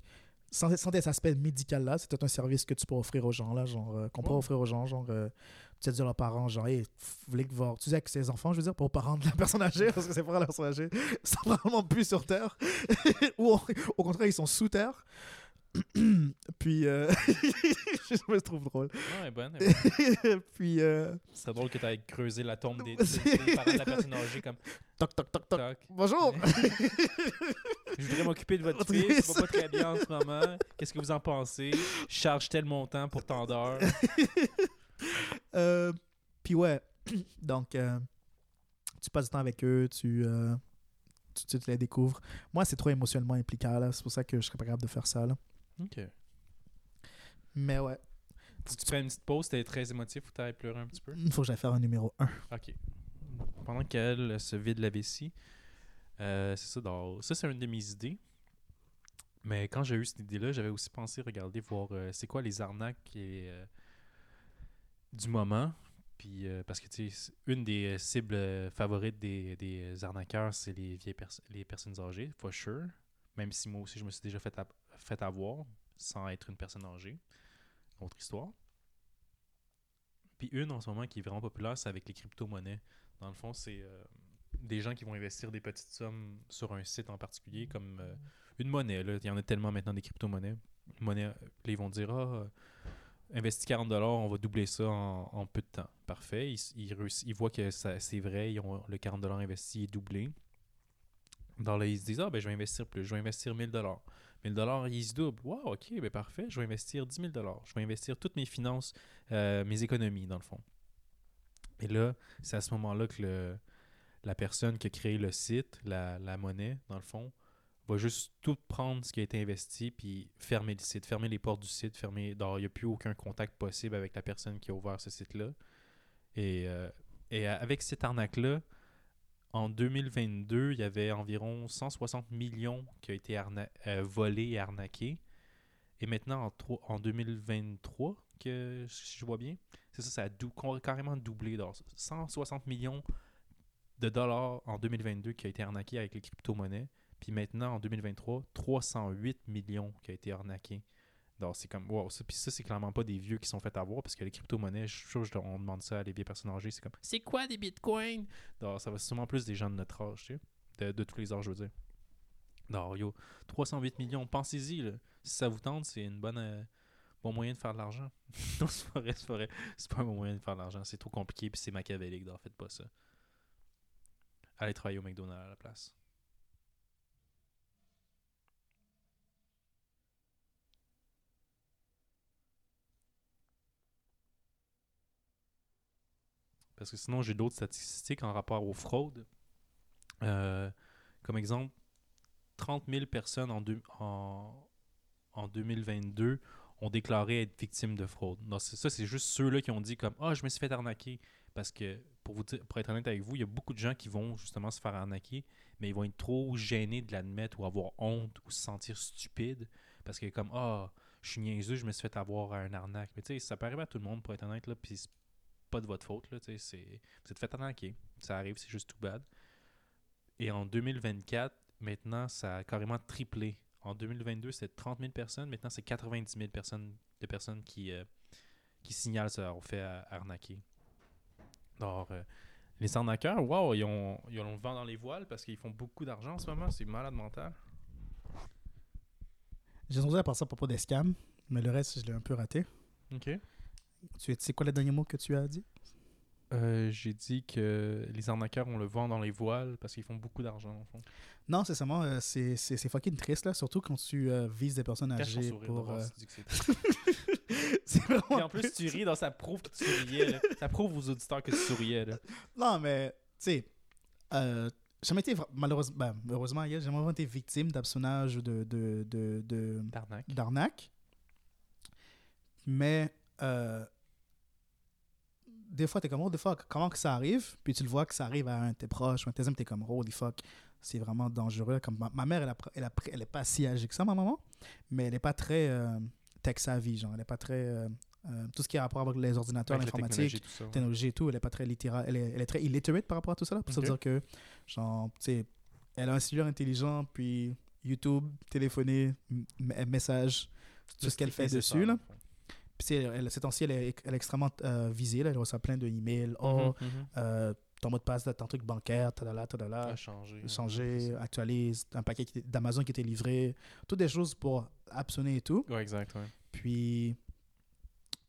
sans, sans cet aspect médical-là, c'est tout un service que tu peux offrir aux gens, là, genre, euh, qu'on peut Ouais. offrir aux gens, genre, euh, tu sais, dire à leurs parents, genre, hey, vous voulez que tu sais, avec ses enfants, je veux dire, pas aux parents de la personne âgée, parce que parents de la personne âgée sont vraiment plus sur Terre, ou au contraire, ils sont sous Terre. puis, euh, je me trouve drôle. Non, elle est bonne. elle est bonne. puis, euh, Ce serait drôle que tu ailles creuser la tombe des, des- parents de la personne âgée comme toc, toc, toc, toc. toc. Bonjour! Je voudrais m'occuper de votre fils. ça va pas très bien en ce moment. Qu'est-ce que vous en pensez? Je charge tel montant pour tant d'heures. Euh, puis ouais, donc euh, tu passes du temps avec eux, tu, euh, tu, tu te les découvres. Moi, c'est trop émotionnellement impliquant, là. C'est pour ça que je serais pas capable de faire ça, là. Ok. Mais ouais, Tu te prends une petite pause, t'es très émotif ou t'ailles pleurer un petit peu? il faut que j'aille faire un numéro 1. Ok. Pendant qu'elle se vide la vessie, Euh, c'est ça, dans- ça c'est une de mes idées. Mais quand j'ai eu cette idée-là, j'avais aussi pensé regarder, voir euh, c'est quoi les arnaques et, euh, du moment. Puis, parce que tu sais, une des cibles favorites des, des arnaqueurs, c'est les vieilles pers- les personnes âgées, for sure. Même si moi aussi, je me suis déjà fait, fait avoir sans être une personne âgée. Autre histoire. Puis une en ce moment qui est vraiment populaire, c'est avec les crypto-monnaies. Dans le fond, c'est euh, des gens qui vont investir des petites sommes sur un site en particulier, comme euh, une monnaie. Il y en a tellement maintenant des crypto-monnaies. Monnaie, euh, ils vont dire Ah, euh, investis 40$, on va doubler ça en, peu de temps. Parfait. Ils, ils, voient que c'est vrai, le 40$ investi est doublé. Dans là, ils se disent Ah, ben je vais investir plus, je vais investir 1000$. 1000$, ils se doublent. Wow, ok, ben parfait, je vais investir 10 000$. Je vais investir toutes mes finances, euh, mes économies, dans le fond. Et là, c'est à ce moment-là que le- la personne qui a créé le site, la, monnaie, dans le fond, va juste tout prendre ce qui a été investi puis fermer le site, fermer les portes du site, fermer. Il n'y a plus aucun contact possible avec la personne qui a ouvert ce site-là. Et, euh, et avec cette arnaque-là, en 2022, il y avait environ 160 millions qui ont été euh, volés et arnaqués. Et maintenant, en, tro- en 2023, que je vois bien, c'est ça, ça a carrément doublé. donc 160 millions de dollars en 2022 qui a été arnaqué avec les crypto-monnaies. Puis maintenant, en 2023, 308 millions qui a été arnaqué. Donc c'est comme, wow, ça, puis ça, c'est clairement pas des vieux qui sont fait avoir parce que les crypto-monnaies, je suis sûr on demande ça à des vieilles personnes âgées, c'est comme, c'est quoi des bitcoins? Donc ça va sûrement plus des gens de notre âge, tu sais, de, de tous les âges, je veux dire. Non, yo, 308 millions, pensez-y, là. Si ça vous tente, c'est une bonne. euh, bon moyen de faire de l'argent. non, c'est pas c'est pas. C'est pas un bon moyen de faire de l'argent. C'est trop compliqué puis c'est machiavélique. Donc, faites pas ça. Allez travailler au McDonald's à la place. Parce que sinon, j'ai d'autres statistiques en rapport aux fraudes. Euh, comme exemple, 30 000 personnes en, deux- en, en 2022 ont déclaré être victimes de fraude. Donc, ça, c'est juste ceux-là qui ont dit comme Ah, je me suis fait arnaquer. Parce que, pour, vous être honnête avec vous, il y a beaucoup de gens qui vont justement se faire arnaquer, mais ils vont être trop gênés de l'admettre ou avoir honte ou se sentir stupide. Parce que, comme Ah, je suis niaiseux, je me suis fait avoir à un arnaque. Mais tu sais, ça peut arriver à tout le monde, pour être honnête, là, puis pas de votre faute. Là, c'est- vous êtes fait arnaquer. Ça arrive, c'est juste tout bad. Et en 2024, maintenant, ça a carrément triplé. En 2022, c'était 30 000 personnes. Maintenant, c'est 90 000 personnes, de personnes qui, euh, qui signalent ça ont fait à- arnaquer. Alors, euh, les arnaqueurs, wow, ils ont, ils ont le vent dans les voiles parce qu'ils font beaucoup d'argent en ce moment. C'est malade mental. J'ai entendu à part ça à propos des scams, mais le reste, je l'ai un peu raté. OK. Tu c'est quoi le dernier mot que tu as dit? Euh, J'ai dit que les arnaqueurs ont le vent dans les voiles parce qu'ils font beaucoup d'argent, en fond. Non, c'est seulement, euh, c'est c'est- c'est fucking triste, là, surtout quand tu euh, vises des personnes Cache âgées sourire pour... d'abord si tu dis que c'est vraiment... Puis en plus, tu ris, donc ça prouve que tu souriais. là. Ça prouve aux auditeurs que tu souriais. Là. Non, mais, tu sais, euh, j'ai jamais été, malheureusement, ben, heureusement, j'ai jamais vraiment été victime d'hameçonnage ou de, de, de, de- D'arnaque. d'arnaque. Mais, euh, des fois, t'es comme, oh, des fois, comment que ça arrive? Puis tu le vois que ça arrive à un de tes proches ou un de tes amis, t'es comme, holy fuck, c'est vraiment dangereux. Comme ma, ma mère, elle, a, elle, a, elle est pas si âgée que ça, ma maman, mais elle est pas très euh, tech-savvy, genre, elle est pas très... euh, euh, tout ce qui a rapport avec les ordinateurs, l'informatique, technologie, ça. ouais. technologie et tout, elle est pas très littérale, elle est, elle est très illiterate par rapport à tout ça là, pour Ok. se dire que genre tu sais elle a un cellulaire intelligent puis YouTube, téléphoner, message, tout ce qu'elle fait dessus là. Puis c'est- elle, ces temps-ci, elle est, elle est extrêmement euh, visée là, elle reçoit plein de emails, oh Mhm, mhm. euh, ton mot de passe ton truc bancaire, tadala, tadala, A changé. changer, actualise, un paquet d'Amazon qui était livré, toutes des choses pour absonner et tout. Ouais, exact. Ouais. Puis,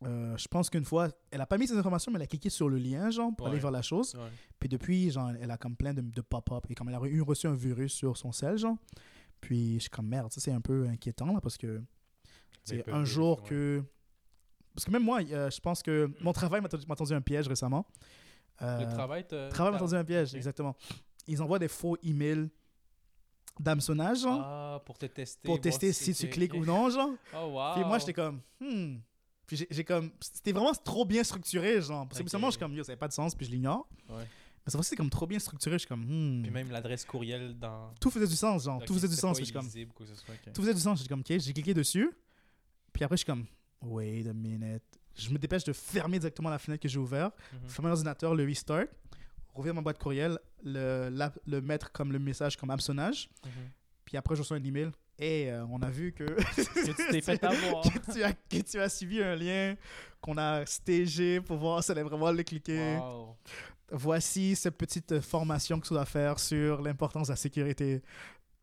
euh, je pense qu'une fois, elle a pas mis ces informations, mais elle a cliqué sur le lien, genre, pour aller Ouais. vers la chose. Ouais. Puis depuis, genre, elle a comme plein de, de pop-up. Et comme elle a eu reçu un virus sur son cell, genre. Puis, je suis comme merde, ça, c'est un peu inquiétant, là, parce que c'est un jour vérifier, que. Parce que même moi, euh, je pense que mon travail m'a tendu- un piège récemment. Euh, Le travail te. travail m'a tendu un piège, exactement. Ils envoient des faux emails d'hameçonnage, genre, Ah, pour te tester. pour tester si tu cliques ou non, genre. Oh, wow. Puis moi, j'étais comme, hmm. Puis j'ai- comme, c'était vraiment trop bien structuré, genre. Parce que Ok. seulement, je suis comme, yo, ça n'a pas de sens, puis je l'ignore. Ouais. Mais ça fois, c'est comme trop bien structuré. Je suis comme, hmm. Puis même l'adresse courriel dans. Tout faisait du sens, genre. Ok, tout faisait du sens. Je suis comme, quoi soit, tout faisait du sens. Je suis comme, ok, j'ai cliqué dessus. Puis après, je suis comme, wait a minute. Je me dépêche de fermer directement la fenêtre que j'ai ouverte, Mhm. fermer l'ordinateur, le restart, rouvrir ma boîte courriel, le, la- le mettre comme le message comme hameçonnage. Mhm. Puis après, je reçois un email. Et on a vu que, Que tu t'es fait avoir. que, tu as, que tu as suivi un lien qu'on a stagé pour voir si elle est vraiment le cliquer. Wow. Voici cette petite formation que tu dois faire sur l'importance de la sécurité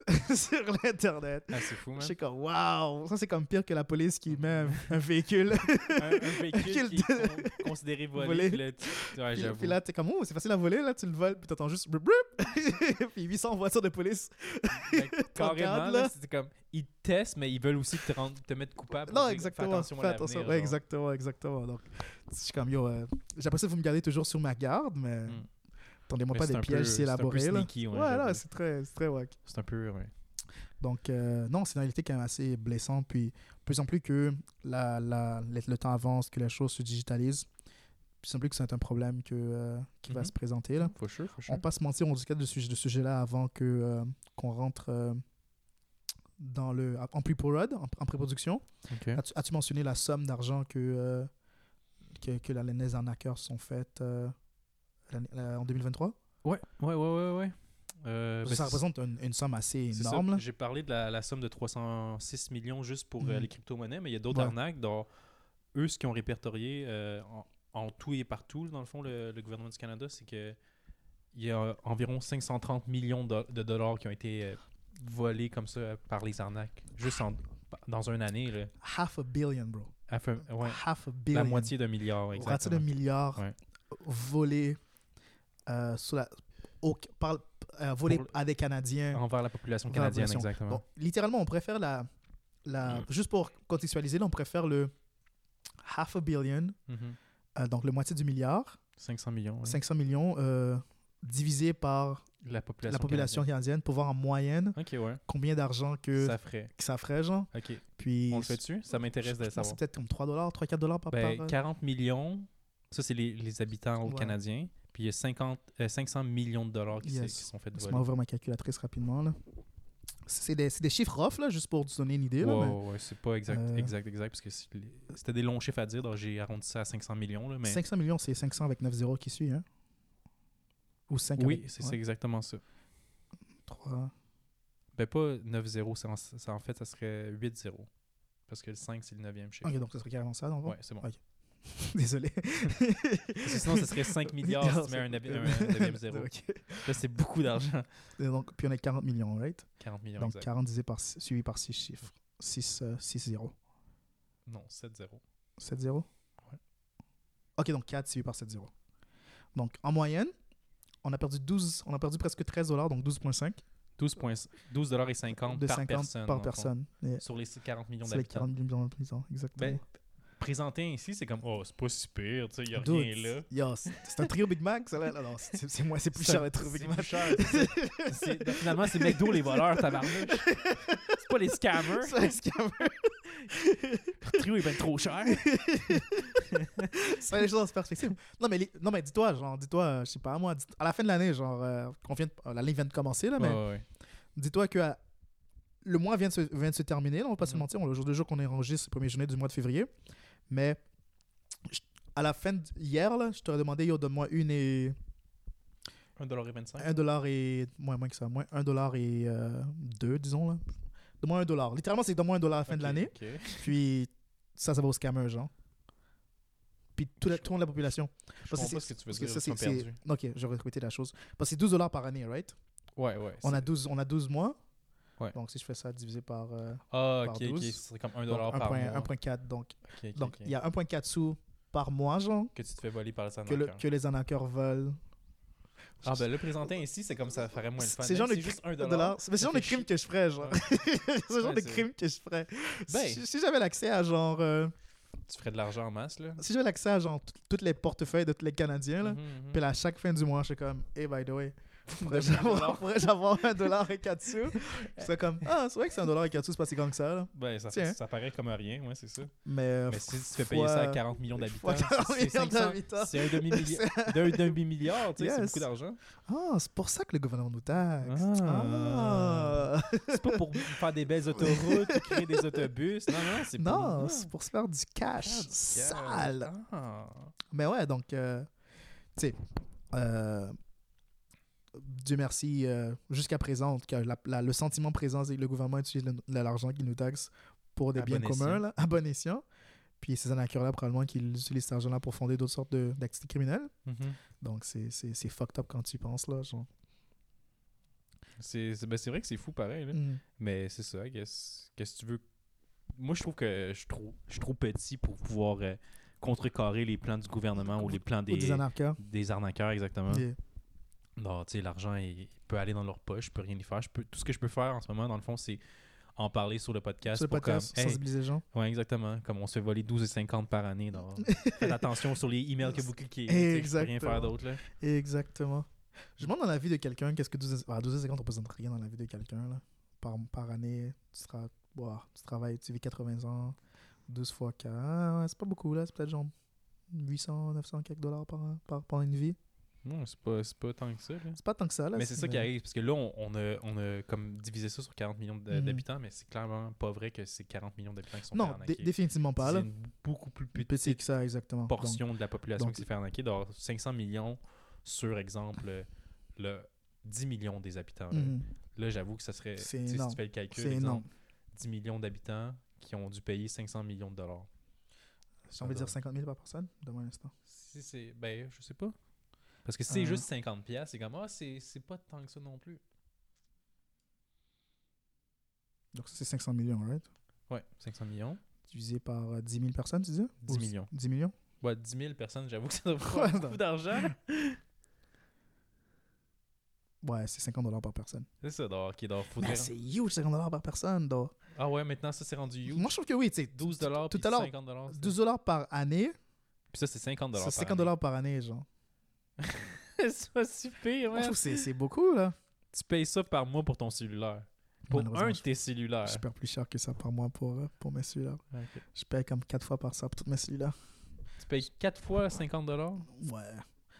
sur l'Internet. Ah, c'est fou, man. Je suis comme, waouh, ça c'est comme pire que la police qui met un, un véhicule. un, un véhicule qui est con- considéré volé. Volé. puis là, tu- Ouais, puis, j'avoue. puis là, t'es comme, oh, c'est facile à voler, là, tu le voles, puis t'entends juste, brup, brup. puis 800 voitures de police. T'en carrément, là, c'est comme, ils te testent, mais ils veulent aussi te, rendre, te mettre coupable. Non, exactement. Fais attention Fais à attention. Ouais, exactement, exactement. Donc, je suis comme, yo, euh, j'apprécie que vous me gardez toujours sur ma garde, mais Mm. Attendez-moi pas des peu- pièges si c'est un peu élaborés, là. ouais, là, c'est très, très wack. C'est un peu, ouais. Donc, euh, non, c'est une réalité quand même assez blessante. Puis, plus en plus que la, la, le, temps avance, que les choses se digitalisent, plus en plus que c'est un problème que, euh, qui va Mhm. se présenter. Là. For sure, for On va pas se mentir, on discute de ce de sujet-là avant que, euh, qu'on rentre dans le, en pre-prod, en, en pré-production. As-tu, mentionné la somme d'argent que, que, que les arnaqueurs sont faites en 2023 Ouais, ouais, ouais, ouais, ouais. Euh, ben, Ça c'est- représente une, une somme assez énorme. J'ai parlé de la, la somme de 306 millions juste pour euh, Mhm. les crypto-monnaies, mais il y a d'autres Ouais. arnaques. Dont eux, ce qu'ils ont répertorié euh, en, en tout et partout, dans le fond, le, le gouvernement du Canada, c'est que il y a environ 530 millions de, de dollars qui ont été volés comme ça par les arnaques, juste en- dans une année. Là. Half a billion, bro. Half a- ouais, Half a billion. la moitié d'un milliard, Raté de exactement. milliards Ouais. volés, euh, sous la, au- par- euh, à des Canadiens. Envers la population Envers la canadienne, population. exactement. Bon, littéralement, on préfère la, la Mm. juste pour contextualiser, là, on préfère le half a billion, Mhm. euh, donc le moitié du milliard, 500 millions. ouais. 500 millions, euh, divisé par La population, la population canadienne pour voir en moyenne canadienne. Ok, ouais. combien d'argent que Ça ferait. que ça ferait, genre. Ok. Puis, On le fait dessus Ça m'intéresse de que savoir. C'est peut-être comme 3 dollars, 3-4 dollars par, Ben, par, euh, 40 millions, ça c'est les, les habitants Ouais. canadiens. Puis il y a 50, euh, 500 millions de dollars qui, s'est- Yes. qui sont faits Laisse-moi voler. ouvrir ma calculatrice rapidement. Là. C'est des, c'est des chiffres off, là, juste pour te donner une idée. Mais ouais, c'est pas exact, Euh, exact, exact, parce que c'était des longs chiffres à dire, donc j'ai arrondi ça à 500 millions. Là, mais 500 millions, c'est 500 avec 9 zéros qui suit. Hein? Ou 5 oui, avec c'est c'est exactement ça. 3. Ben pas 9-0, ça en, ça, en fait, ça serait 8-0. Parce que le 5, c'est le 9e chiffre. Ok, donc ça serait carrément ça, donc. Ouais, c'est bon. Ok. Désolé. Sinon, ça serait 5 milliards si tu mets un 9e zéro. Ok. Là, c'est beaucoup d'argent. Donc, puis on est 40 millions, right? 40 millions, Donc exact. 40 divisé par, suivi par 6 chiffres. 6, 6 0. Non, 7-0. 7 0? Ouais. Ok, donc 4 suivi par 7 0. Donc, en moyenne, on a perdu 12, on a perdu presque 13 dollars, donc 12,5 12 points- 12 dollars et 50 de par 50 personne. par personne. Sur les 40 millions C'est les d'habitants. 40 millions d'habitants, exactement. Ben, présenté ainsi, c'est comme, oh, c'est pas si pire, tu sais, il y a Dude, rien là. yo, c'est c'est un trio Big Mac, ça là? Non, non, c'est c'est moi, c'est plus C'est cher un- le trio Big c'est Mac. plus cher, c'est ça. C'est- ben, Finalement, c'est McDo les voleurs, tabarnouche. C'est pas les scammers. C'est un scammer. Le trio est ben trop cher. Met les choses en perspective. Non, mais, les- non, mais dis-toi, genre, dis-toi, euh, je sais pas, moi, à la fin de l'année, genre, euh, vient de- euh, l'année vient de commencer, là, mais Ouais, ouais, ouais. dis-toi que euh, le mois vient de se, vient de se terminer, là, on va pas se Mhm. mentir, on, le jour de jour qu'on est enregistré, c'est le premier journée du mois de février, mais je- à la fin d'hier, là, je t'aurais demandé, yo, donne-moi une et 1,25$. 1 dollar et moins, moins que ça, moins 1 dollar et 2, disons, là. Donne-moi un dollar. Littéralement, c'est donne-moi un dollar à la fin de Ok, l'année. ok. Puis ça, ça va aux scammers, genre. Puis tout, la, tout le monde de la population. Je Parce que comprends pas ce que tu veux dire, ça, c'est. Ok, je vais répéter la chose. Parce que c'est 12 dollars par année, right? Ouais, ouais. On a, c'est- 12, on a 12 mois. Ouais. Donc si je fais ça divisé par. euh, Ah, par ok, ok. 12. Ce serait comme 1$ donc, dollar par 1.1, mois. 1.4. Donc il y a 1.4 sous par mois, genre, Que tu te fais voler par les que, le, arnaqueurs. que les arnaqueurs veulent. Ah, ben le présenté ainsi, c'est comme ça ferait moins le fun. C'est genre de si juste cri- 1$. dollars. C'est le genre de fait crime que je ferais, genre. C'est genre de crime que je ferais. Ben. Si, si j'avais l'accès à genre. euh, Tu ferais de l'argent en masse, là. si j'avais l'accès à genre tout- toutes les portefeuilles de tous les Canadiens, là. Mhm, mhm. Puis là, à chaque fin du mois, je suis comme, hey, by the way, Pourrais-je avoir, pourrais-je avoir un dollar et quatre sous C'est comme, ah, c'est vrai que c'est un dollar et quatre sous, c'est pas si grand que ça. Là. Ben, ça, Tiens. ça paraît comme rien, ouais, c'est ça. Mais, euh, Mais si tu fais payer ça à fois- 40 millions d'habitants, fois 40 c'est- c'est millions 500 d'habitants. c'est un demi-milliard, tu sais, c'est beaucoup d'argent. Ah, c'est pour ça que le gouvernement nous taxe. Ah. Ah. C'est pas pour faire des belles autoroutes ou créer des autobus. Non, non, c'est pour... Non, c'est pour se faire du cash Ah, du sale. Ah. Mais ouais, donc, euh, tu sais, euh, Dieu merci, euh, jusqu'à présent, en tout cas, la- la- le sentiment présent, c'est que le gouvernement utilise l'argent qu'il nous taxe pour des À biens bon communs, là, à bon escient. Puis ces anacures-là, probablement qu'ils utilisent cet argent-là pour fonder d'autres sortes d'activités criminelles. Mhm. Donc, c'est fucked up quand tu y penses, là. Genre. C'est ben, vrai que c'est fou pareil, là. Mm. mais c'est ça, qu'est-ce que tu veux? Moi, je trouve que je suis trop, je suis trop petit pour pouvoir euh, contrecarrer les plans du gouvernement ou les plans Ou des, des anarcheurs. des arnaqueurs, exactement. Yeah. Non, tu sais, l'argent, il, peut aller dans leur poche, je peux rien y faire. Je peux, tout ce que je peux faire en ce moment, dans le fond, c'est en parler sur le podcast. Sur le pour podcast, comme, hey, sensibiliser les gens. ouais, exactement. Comme on se fait voler 12,50 par année. donc Faites attention sur les emails que vous cliquez. sais, Je peux rien faire Exactement. d'autre. Exactement. Je me demande dans la vie de quelqu'un, qu'est-ce que 12, ah, 12 secondes représente rien dans la vie de quelqu'un. Par, par année, tu, seras, tu travailles, tu vis 80 ans, 12 fois 4. Ah, ouais, c'est pas beaucoup, là. C'est peut-être genre 800, 900 quelques dollars par, par, pendant une vie. Non, c'est pas, c'est pas tant que ça. C'est pas tant que ça, là. Mais c'est ça qui arrive, parce que là, on, on a, on a comme divisé ça sur 40 millions de- Mhm. d'habitants, mais c'est clairement pas vrai que c'est 40 millions d'habitants qui sont fait Non, définitivement pas, C'est beaucoup plus petite petit que ça, exactement. Donc, portion de la population donc- qui s'est fait arnaquer. Donc, 500 millions sur, exemple, le 10 millions des habitants. là. mhm. Là, j'avoue que ça serait. Si tu fais le calcul, énorme. exemple, 10 millions d'habitants qui ont dû payer 500 millions de dollars. J'ai envie de dire 50 000 par personne, donne-moi un instant. Si c'est. Ben, je sais pas. Parce que si c'est Euh. juste 50$, piastres, c'est comme, ah, c'est c'est pas tant que ça non plus. Donc, ça, c'est 500 millions, right? Ouais, 500 millions. Divisé par euh, 10 000 personnes, tu dis? 10 Ou- millions. 10 millions? Ouais, 10 000 personnes, j'avoue que ça doit faire beaucoup d'argent. Ouais, c'est 50 dollars par personne. C'est ça, donc, ok, donc, faudrait... Mais c'est huge, 50 dollars par personne. donc. Ah ouais, maintenant, ça, c'est rendu huge. Moi, je trouve que oui, tu sais. 12 dollars, Tout à l'heure, 50 dollars. 12 dollars par année, Puis ça, c'est 50 dollars. c'est 50 dollars par année, genre. c'est pas si pire, Moi, je trouve que c'est- c'est beaucoup, là. Tu payes ça par mois pour ton cellulaire. Pour un de tes cellulaires. Je paie plus cher que ça par mois pour, euh, pour mes cellulaires. Je paye comme 4 fois par ça pour toutes mes cellulaires. Tu payes 4 fois 50 dollars? Ouais,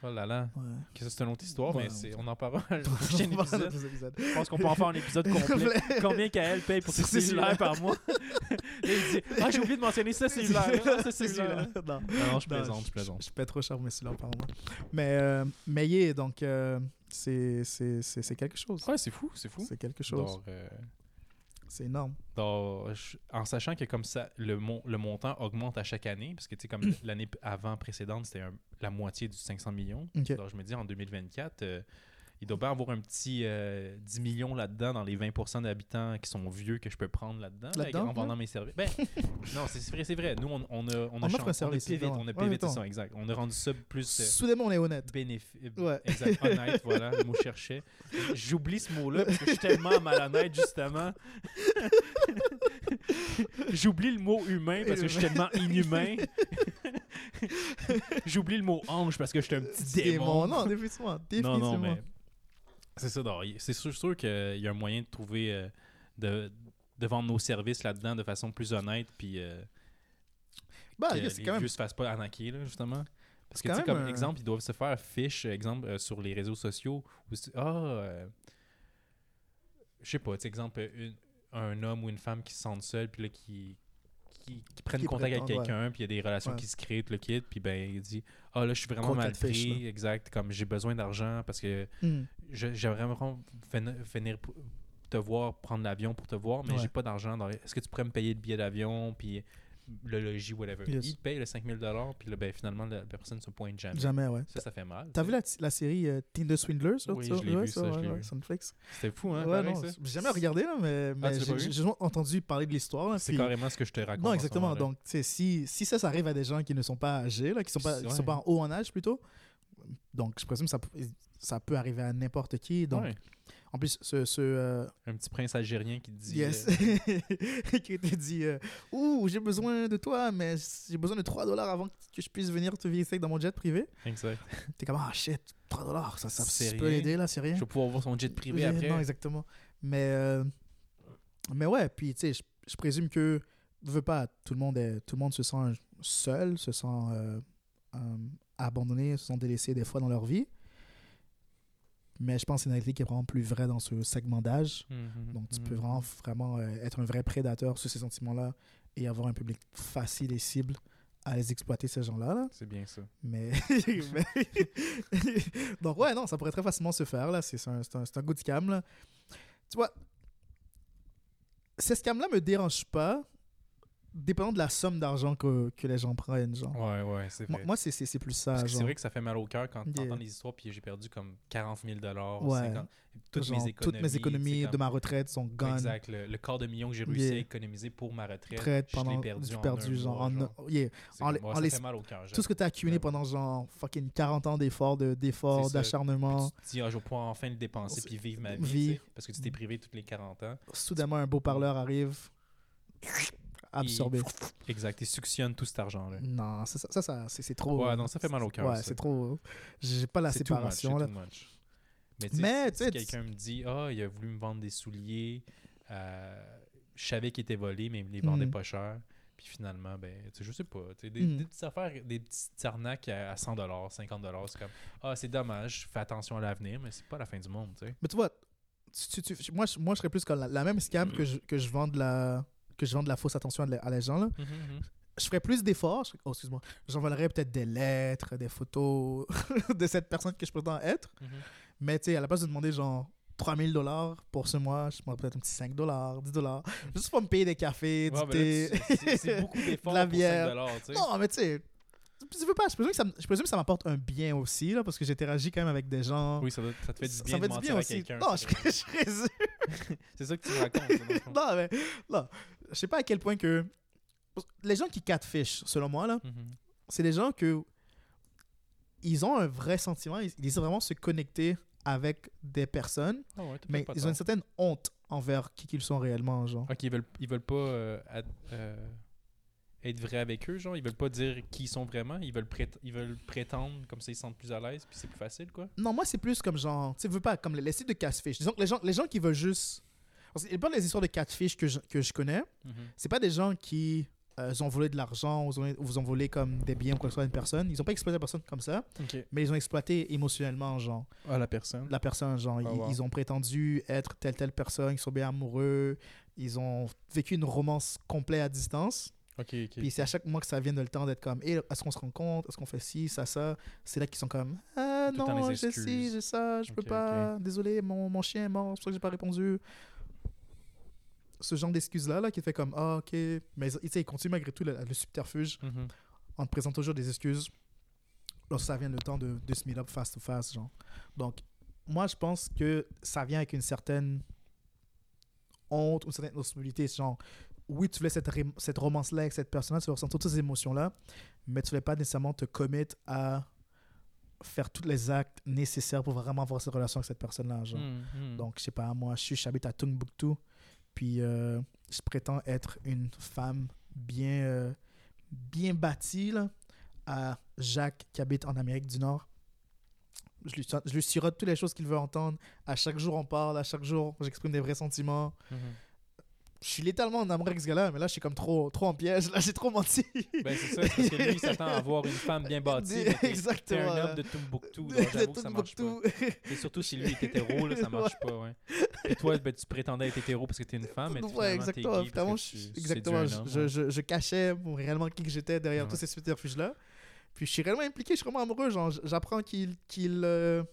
Oh là là. ouais. Que ça, c'est une autre histoire, Ouais, mais on- c'est- on en parlera dans le prochain épisode. Je pense qu'on peut en faire un épisode complet. Combien qu'elle paye pour ses cellulaires par mois? Il dit Ah, j'ai oublié de mentionner ce cellulaire. Ah, ce cellulaire. Non. Je plaisante, je plaisante. Je paie trop cher pour mes cellulaires par mois. Mais, euh, mais yeah, donc, euh, c'est c'est- c'est- c'est quelque chose. Ouais, c'est fou, c'est fou. C'est quelque chose. Donc, euh, C'est énorme. donc, je- en sachant que comme ça, le, mon- le montant augmente à chaque année, parce que tu sais, comme l'année p- avant précédente, c'était la moitié du 500 millions. Donc, je me dis, en 2024, euh, il doit bien avoir un petit euh, 10 millions là-dedans, dans les 20% d'habitants qui sont vieux que je peux prendre là-dedans, là, Là-dedans, en vendant mes services. Ben, non, c'est vrai, c'est vrai. Nous, on, on a, on a, On chan- offre un service, on a évidemment. on a Ouais, ça, exact. On a rendu ça plus euh, Soudainement, on est honnête. bénéfique. Ouais. Exact, honnête, voilà, le mot. J'oublie ce mot-là parce que je suis tellement malhonnête, justement. J'oublie le mot humain parce que je suis tellement inhumain. J'oublie le mot ange parce que je suis un petit démon. Non, définitivement. Non, non, mais c'est ça. C'est sûr, sûr qu'il y a un moyen de trouver, euh, de, de vendre nos services là-dedans de façon plus honnête, puis euh, Bah, que les même. vieux se fassent pas arnaquer, là, justement. Parce que, tu sais, comme un- exemple, ils doivent se faire fiche, exemple, euh, sur les réseaux sociaux. Où ah, euh, je sais pas, tu sais, exemple, une- un homme ou une femme qui se sentent seul, puis là, qui, qui, qui prennent Qui contact avec ouais. quelqu'un, puis il y a des relations Ouais. qui se créent, tout le kit, puis ben, il dit Ah, là, je suis vraiment mal pris, exact, comme j'ai besoin d'argent parce que Hmm. J'aimerais vraiment pour te voir, prendre l'avion pour te voir, mais Ouais. j'ai pas d'argent. dans les- Est-ce que tu pourrais me payer le billet d'avion, puis le logis, whatever? Yes. Il te paye le 5000 puis là, ben, finalement, la personne se pointe jamais. Jamais, ouais. Ça, ça fait mal. T'as vu la, la série euh, Tinder Swindlers là, Oui, ça? je l'ai Ouais, vu, ça, ouais, vu. Netflix. C'était fou, hein, ouais, non, j'ai jamais regardé, là, mais, l'as j'ai juste entendu parler de l'histoire. C'est puis- carrément ce que je te raconte. Non, exactement. Donc, si, si ça, ça arrive à des gens qui ne sont pas âgés, là, qui ne sont, pas, qui sont pas en haut en âge plutôt, donc je présume que ça, ça peut arriver à n'importe qui. Donc, Ouais. En plus, ce. ce euh, Un petit prince algérien qui te dit. yes. euh, qui te dit euh, Ouh, j'ai besoin de toi, mais j'ai besoin de 3 dollars avant que je puisse venir te visiter dans mon jet privé. exact. T'es comme Ah shit, 3 dollars, ça, ça, ça peut l'aider là, c'est rien. Je vais pouvoir voir son jet privé après. Non, exactement. Mais, euh, mais ouais, puis tu sais, je, je présume que, veux pas, tout le monde, est, tout le monde se sent seul, se sent euh, abandonné, se sent délaissé des fois dans leur vie. Mais je pense que c'est une réalité qui est vraiment plus vraie dans ce segment d'âge. Mhm, Donc, tu mhm. peux vraiment, vraiment euh, être un vrai prédateur sur ces sentiments-là et avoir un public facile et cible à les exploiter, ces gens-là. Là. C'est bien ça. Mais, donc ouais, non, ça pourrait très facilement se faire là. C'est un, un, un good scam là. Tu vois, ces scams là me dérangent pas, dépendant de la somme d'argent que, que les gens prennent. Genre. Ouais, ouais, c'est vrai. moi, c'est plus ça. C'est vrai que ça fait mal au cœur quand tu Yeah. des histoires, puis j'ai perdu comme 40 000 Ouais. 50 toutes, Genre, mes économies, toutes mes économies de ma retraite sont gone. Exact, le, le quart de million que j'ai réussi Yeah. à économiser pour ma retraite, je l'ai perdu du en perdu genre, en- genre. yeah. En les- ouais, ça les- fait mal au cœur. tout ce que tu as accumulé Ouais. pendant genre fucking 40 ans d'efforts de d'efforts d'acharnement Tu te dis, ah, je vais pouvoir enfin le dépenser puis vivre ma vie, parce que tu t'es privé toutes les 40 ans. soudainement un beau parleur arrive absorbé Exact, et suctionne tout cet argent-là. non ça, ça, c'est trop Ouais, non, ça fait mal au cœur, ouais c'est trop j'ai pas la C'est too much, séparation là too much. Mais, tu sais, Mais, si- tu si quelqu'un me dit Ah, il a voulu me vendre des souliers, euh, je savais qu'ils étaient volés, mais il me les vendait Mhm. pas cher. Puis finalement, ben, je sais pas. sais, Des, des petites affaires, des petites arnaques à, à 100 50 c'est comme Ah, c'est dommage, fais attention à l'avenir, mais c'est pas la fin du monde, tu sais. mais tu vois tu- tu- moi, je- moi je serais plus comme la, la même scam que je, que je vends de la que je vends de la fausse attention à, la- à les gens là Mhm, mhm. je ferais plus d'efforts. je- Oh, excuse-moi. J'envolerais peut-être des lettres, des photos de cette personne que je prétends être. Mhm. Mais tu sais, à la place de demander genre 3000 dollars pour ce mois, je demanderais peut-être un petit 5 dollars, 10 dollars. Juste pour me payer des cafés, du thé. c'est- beaucoup d'efforts de la pour bière. 5 dollars, tu sais. Non, mais tu sais, tu veux pas, je présume que ça, me- je présume que ça m'apporte un bien aussi, là, parce que j'interagis quand même avec des gens. Oui, ça, doit- ça te fait du bien ça de mentir bien à quelqu'un. Non, je, je présume. C'est ça que tu me racontes. Non, mais non. Je sais pas à quel point que. Les gens qui catfish, selon moi, là, Mhm. c'est des gens que ils ont un vrai sentiment, ils, ils essaient vraiment se connecter avec des personnes, Ah ouais, mais ils ont une certaine honte envers qui qu'ils sont réellement, genre. Ok, ils veulent, ils veulent pas euh, ad- euh, être vrais avec eux, genre. Ils veulent pas dire qui ils sont vraiment. Ils veulent, prét- ils veulent prétendre comme ça ils se sentent plus à l'aise, puis c'est plus facile, quoi. Non, moi c'est plus comme genre, tu sais, veux pas comme les, les sites de catfish. Disons que les gens, les gens qui veulent juste, parce pas des histoires de catfish que je, que je connais. C'est pas des gens qui euh, ont volé de l'argent ou ont, vous ont volé comme des biens ou quoi que ce soit à une personne. Ils ont pas exploité la personne comme ça, mais ils ont exploité émotionnellement, genre. Ah, la personne. la personne. Genre, Ah, ils, wow. ils ont prétendu être telle, telle personne, ils sont bien amoureux, ils ont vécu une romance complète à distance. Ok, ok. Puis c'est à chaque mois que ça vient de le temps d'être comme, Eh, est-ce qu'on se rencontre, est-ce qu'on fait ci, ça, ça? C'est là qu'ils sont comme, ah Tout non, les j'ai ci, j'ai ça, je peux Ok, pas, désolé, mon, mon chien est mort, c'est pour ça que j'ai pas répondu. Ce genre d'excuses-là, là, qui fait comme, ah ok, mais ils continuent malgré tout le, le subterfuge Mhm. en te présentant toujours des excuses lorsque ça vient le temps de, de se meet up face to face, genre. Donc, moi, je pense que ça vient avec une certaine honte une certaine responsabilité. Genre, oui, tu voulais cette, cette romance-là avec cette personne-là, tu vas ressentir toutes ces émotions-là, mais tu ne voulais pas nécessairement te commettre à faire tous les actes nécessaires pour vraiment avoir cette relation avec cette personne-là, genre. Mhm, mhm. Donc, je sais pas, moi, je suis, j'habite à Tombouctou, puis euh, je prétends être une femme bien, euh, bien bâtie, là, à Jacques qui habite en Amérique du Nord. Je lui, je lui sirote toutes les choses qu'il veut entendre. À chaque jour, on parle, à chaque jour, j'exprime des vrais sentiments. Mhm. Je suis littéralement en amour avec ce gars-là, mais là, je suis comme trop, trop en piège. Là, j'ai trop menti. Ben, c'est ça, parce que lui, il s'attend à avoir une femme bien bâtie. mais t'es- Exactement. un homme de Tombouctou, donc j'avoue que ça marche pas. Et surtout si lui est hétéro, là, ça marche pas, ouais. Et toi, ben, tu prétendais être hétéro parce que t'es une femme, mais ouais, exactement. gay Finalement, parce que je- tu exactement. Je, un homme, je, ouais. je- je cachais réellement qui que j'étais derrière Ouais. tous ces subterfuges-là. Puis je suis réellement impliqué, je suis vraiment amoureux. Genre, j'apprends qu'il. qu'il euh,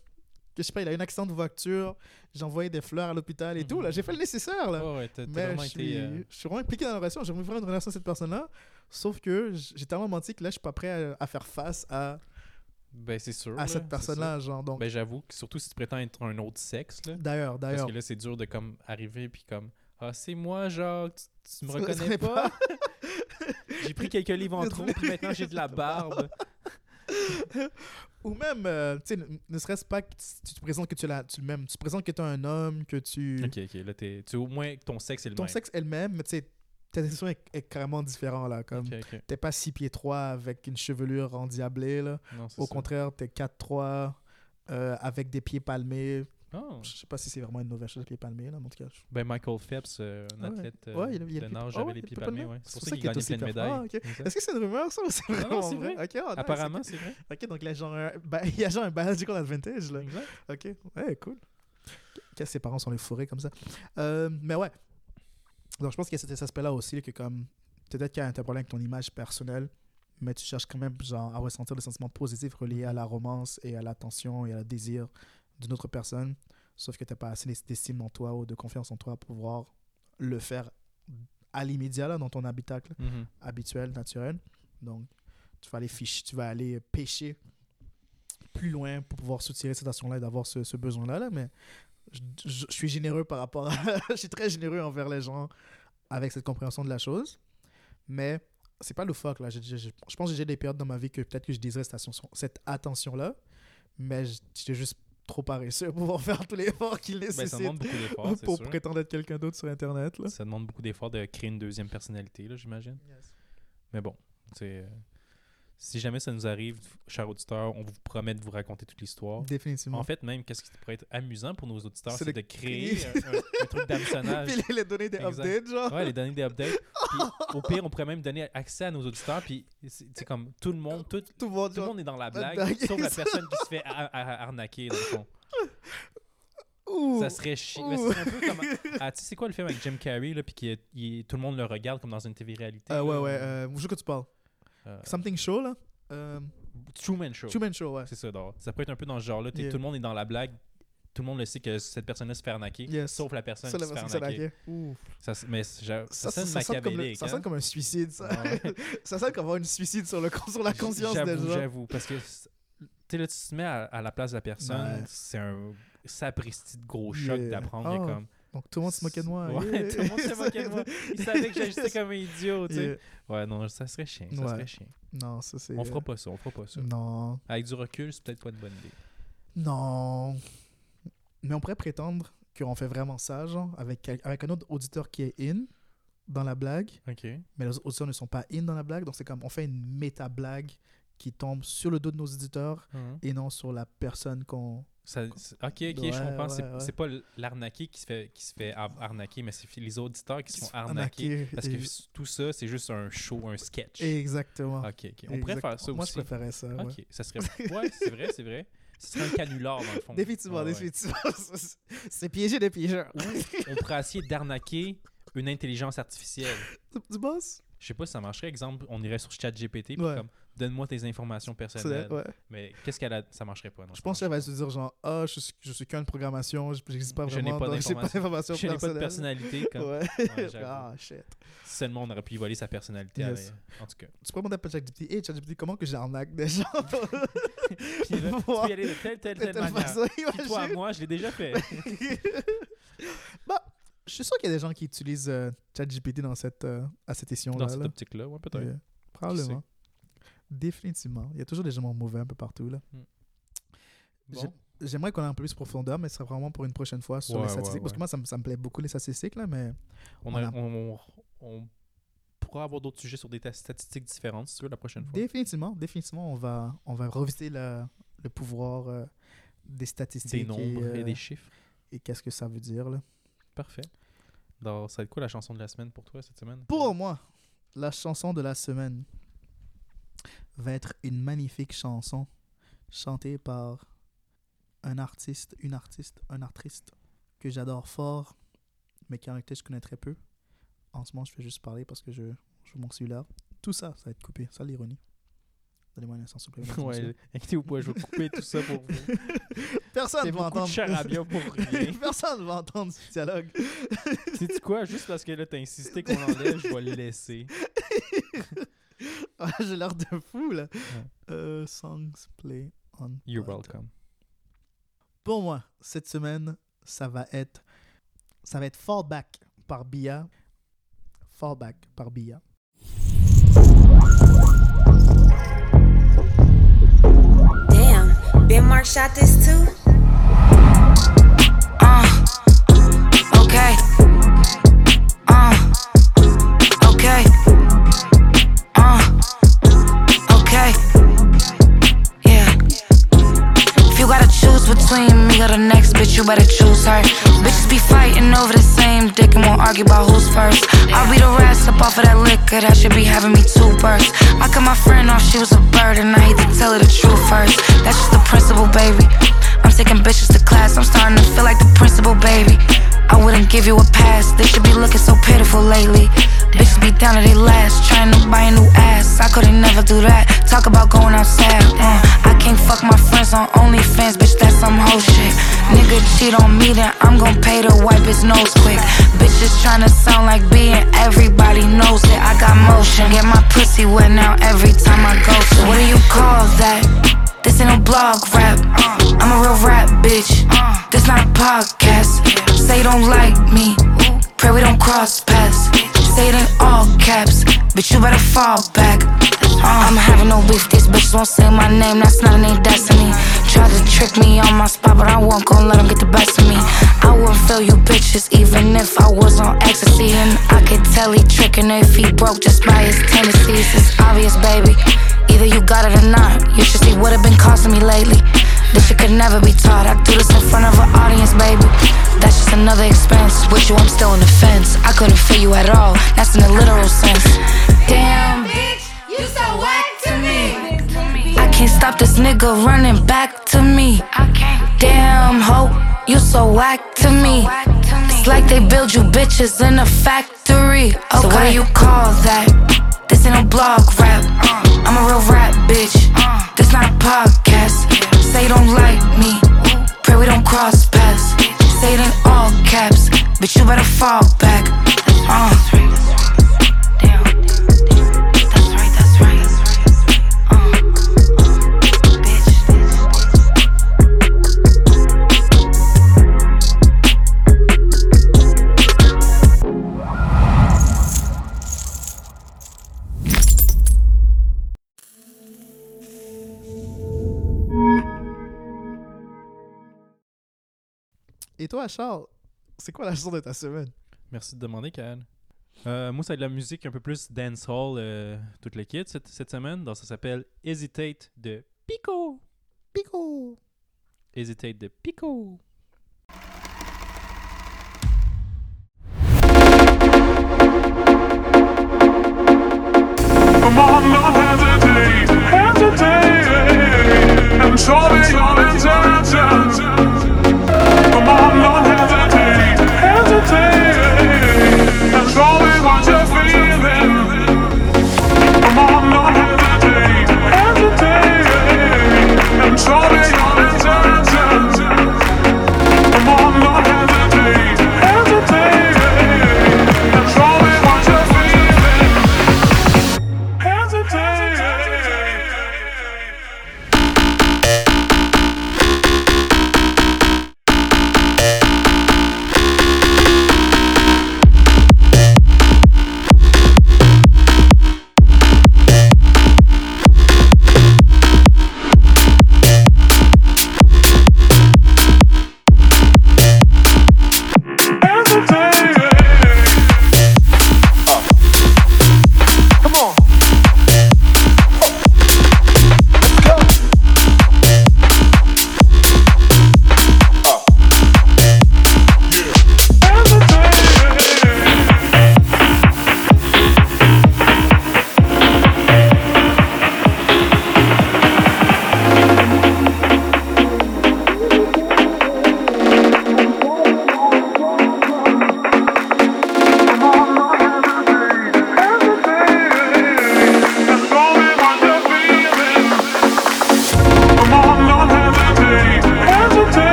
que je sais pas, il a eu un accident de voiture. J'ai envoyé des fleurs à l'hôpital et tout. Là, j'ai fait le nécessaire. Là. Ouais, Mais vraiment je été. suis, euh, je suis vraiment impliqué dans la relation. J'ai envie de faire une relation avec cette personne-là. Sauf que j'ai tellement menti que là, je suis pas prêt à, à faire face à, Ben, c'est sûr. à là, cette personne-là. Genre, donc. Ben, j'avoue que surtout si tu prétends être un autre sexe, là. d'ailleurs, Parce d'ailleurs. que là, c'est dur de comme arriver puis comme Ah, c'est moi, Jacques, tu, tu me reconnais pas? j'ai pris quelques livres en trop, puis maintenant j'ai de la barbe. Ou même, euh, tu sais, ne, serait-ce pas que tu te présentes que tu l'as, tu même, tu te présentes que tu es un homme, que tu, Ok, ok. Là, t'es, tu, au moins, ton sexe est le ton même. sexe est le même, mais tu sais, ta description est, est carrément différente là, comme. Ok, ok. T'es pas 6 pieds 3 avec une chevelure endiablée là. Non, c'est Au ça. contraire, t'es 4-3 euh, avec des pieds palmés. Oh. Je sais pas si c'est vraiment une nouvelle chose, les pieds palmés là, mais en tout cas. je- Ben, Michael Phelps, euh, un Ah ouais. athlète euh, Ouais, il a- il a de les nage, ah avait les pieds les palmés. Ouais. C'est pour ça ça qu'il gagnait plein de médailles. Ah. Est-ce que c'est une rumeur ça ou c'est Non, non, c'est vrai? Apparemment, c'est vrai. Ok, donc là, genre, un- ben, il y a genre un biological advantage là. Exact. Ok, ouais, cool. Que ses parents sont les fourrés comme ça. Euh, mais ouais. Donc je pense qu'il y a cet aspect-là aussi, que comme peut-être qu'il y a un problème avec ton image personnelle, mais tu cherches quand même genre, à ressentir des sentiments positifs reliés à la romance et à l'attention et à le désir d'une autre personne, sauf que tu n'as pas assez d'estime en toi ou de confiance en toi pour pouvoir le faire à l'immédiat là, dans ton habitacle Mhm. habituel, naturel. Donc, tu vas aller ficher, tu vas aller pêcher plus loin pour pouvoir soutirer cette action-là et d'avoir ce, ce besoin-là. Là, mais je, je- je suis généreux par rapport à... je suis très généreux envers les gens avec cette compréhension de la chose. Mais c'est pas le fuck, là. Je, je- je- je pense que j'ai des périodes dans ma vie que peut-être que je désirais cette, attention- cette attention-là, mais j- j'étais juste trop paresseux pour pouvoir faire tous les efforts qu'il Ben, nécessite ça demande beaucoup d'efforts, c'est pour sûr. prétendre être quelqu'un d'autre sur Internet. Là. Ça demande beaucoup d'efforts de créer une deuxième personnalité, là, j'imagine. Mais bon, c'est. Si jamais ça nous arrive, chers auditeurs, on vous promet de vous raconter toute l'histoire. Définitivement. En fait, même, qu'est-ce qui pourrait être amusant pour nos auditeurs, C'est de de créer un, un- un truc d'hameçonnage. Puis les, les donner des Exact. updates, genre. Ouais, les donner des updates. Puis, au pire, on pourrait même donner accès à nos auditeurs. Puis, c'est comme tout le monde, tout, Tout le monde, tout le monde est dans la blague, sauf la personne qui se fait a- a- arnaquer, dans le fond. ouh, Ça serait chiant. c'est un peu comme. Ah, tu sais, c'est quoi le film avec Jim Carrey, là, puis qui, il- tout le monde le regarde comme dans une TV-réalité? Euh, ouais, ouais. Euh, je sais que tu parles. Euh, Something Show, là? Euh, Truman Show. Truman Show, ouais. C'est ça, donc, ça peut être un peu dans ce genre-là. Yeah. Tout le monde est dans la blague. Tout le monde le sait que cette personne-là se fait arnaquer, Yes. sauf la personne Ça, qui la se fait arnaquer. Ça, mais ça, Ça, sonne ça, sonne comme le- machiavélique. ça hein? sonne comme un suicide, ça. Ouais. ça sonne comme avoir une suicide sur, le, sur la conscience des J'avoue, gens. j'avoue. Parce que tu là, tu te mets à, à la place de la personne, Ouais. c'est un sapristi de gros choc Yeah. d'apprendre. Ah. comme... Donc tout le monde se moquait de moi. Ouais, tout le monde se moquait de moi. Il savait que j'agissais comme un idiot, tu sais. Ouais, non, ça serait chiant. Ça Ouais. serait chiant. Non, ça c'est. On fera pas ça, on fera pas ça. Non. Avec du recul, c'est peut-être pas une bonne idée. Non. Mais on pourrait prétendre qu'on fait vraiment ça, genre, avec, avec un autre auditeur qui est in dans la blague, Ok. mais les auditeurs ne sont pas in dans la blague. Donc c'est comme on fait une méta-blague qui tombe sur le dos de nos auditeurs et non sur la personne qu'on. Ça- ok, ok, je Ouais, comprends. c'est ouais, c'est pas l'arnaqué qui se fait, qui se fait ar- arnaquer, mais c'est les auditeurs qui font arnaquer. arnaquer. Parce que Et- tout ça, c'est juste un show, un sketch. Exactement. Ok, ok. On pourrait faire ça Moi, aussi. je préférais ça. Ok, ça serait. Ouais, c'est vrai, c'est vrai. Ce serait un canular dans le fond. Définitivement, définitivement. c'est piéger des piégeurs. On pourrait essayer d'arnaquer une intelligence artificielle. Du boss? Je sais pas si ça marcherait. Exemple, on irait sur ChatGPT, Ouais. comme donne-moi tes informations personnelles. Ouais. Mais qu'est-ce qu'elle a Ça marcherait pas. non, Je pense qu'elle va se dire genre, ah, je suis, je suis qu'une programmation, je n'existe pas Je n'ai vraiment. pas d'informations. Je n'ai pas de personnalité. Comme... Ouais. Ouais, ah, shit. Seulement on aurait pu y voler sa personnalité. Yes. En tout cas. Tu peux demander à ChatGPT, hey ChatGPT, comment que j'arnaque des gens Puis là, tu peux y aller de telle, telle, De telle telle manière. façon, Puis toi, moi, je l'ai déjà fait. bah, je suis sûr qu'il y a des gens qui utilisent euh, ChatGPT dans cette, euh, à cette édition-là. Dans cette là. optique-là, ouais, peut-être. Yeah. Probablement. Définitivement. Il y a toujours des gens mauvais un peu partout. Là. Bon. J'aimerais qu'on ait un peu plus de profondeur, mais ce sera vraiment pour une prochaine fois sur Ouais, les ouais, statistiques. Parce que moi, ça me, ça me plaît beaucoup les statistiques, là, mais On, On a- a- on- on- on pourra avoir d'autres sujets sur des ta- statistiques différentes, si tu veux, la prochaine fois. définitivement, définitivement, on va, on va revisiter le, le pouvoir euh, des statistiques. Des nombres et, et, euh, des chiffres. et qu'est-ce que ça veut dire. Là. Parfait. Donc, ça va être quoi la chanson de la semaine pour toi cette semaine? Pour moi, la chanson de la semaine va être une magnifique chanson chantée par un artiste, une artiste, un artiste que j'adore fort, mais qui en réalité je connais très peu. En ce moment, je vais juste parler parce que je joue mon cellulaire. Tout ça, ça va être coupé. Ça, l'ironie. Donnez-moi un instant, s'il vous plaît. Ouais, inquiétez-vous pas, je vais couper tout ça pour vous. Personne ne va entendre. charabia pour rien. Personne ne va entendre ce dialogue. Sais-tu quoi? Juste parce que là, t'as insisté qu'on enlève, je vais le laisser. J'ai l'air de fou, là. Euh, songs play on. You're welcome. Pour moi, cette semaine, ça va être ça va être Fallback par Bia. Fallback par Bia. shot this too? Uh, better choose her. Bitches be fighting over the same dick and won't argue about who's first. I'll be the rest up off of that liquor, that should be having me two. I cut my friend off, she was a bird, and I hate to tell her the truth first. That's just the principle, baby. I'm taking bitches to class, I'm starting to feel like the principal, baby. I wouldn't give you a pass, they should be looking so pitiful lately. Bitches be down to their last, trying to buy a new ass. I couldn't never do that. Talk about going outside. Uh, I can't fuck my friends on OnlyFans, bitch, that's some whole shit. Nigga cheat on me, then I'm gon' pay to wipe his nose quick. Bitches tryna sound like being everybody knows it. I got motion, get my pussy wet now every time I go. So what do you call that? This ain't no blog rap. I'm a real rap bitch. This not a podcast. Say you don't like me. Pray we don't cross paths. Say it in all caps. But you better fall back. Uh, I'm having no beef. These bitches won't say my name. That's not in their destiny. Try to trick me on my spot, but I won't gon' let them get the best of me. I wouldn't feel you bitches even if I was on ecstasy. And I could tell he tricking if he broke just by his tendencies. It's obvious, baby. Either you got it or not. You should see what it been costing me lately. This shit could never be taught. I do this in front of an audience, baby. That's just another expense. With you, I'm still on the fence. I couldn't feel you at all. That's in a literal sense. Damn, bitch, you so whack to me. Can't stop this nigga running back to me. Damn, ho, you so whack to me. It's like they build you bitches in a factory. Okay. So what do you call that? This ain't no blog rap. I'm a real rap bitch. This not a podcast. Say you don't like me. Pray we don't cross paths. Say it in all caps. But you better fall back. Uh. Et toi, Charles, c'est quoi la chanson de ta semaine? Merci de demander, Kyle. Euh, moi, c'est de la musique un peu plus dancehall, euh, toute le kit cette, cette semaine. Donc, ça s'appelle Hesitate de Pico. Pico! Hesitate de Pico. Come on, don't hesitate, hesitate, and show me your intentions. Baba.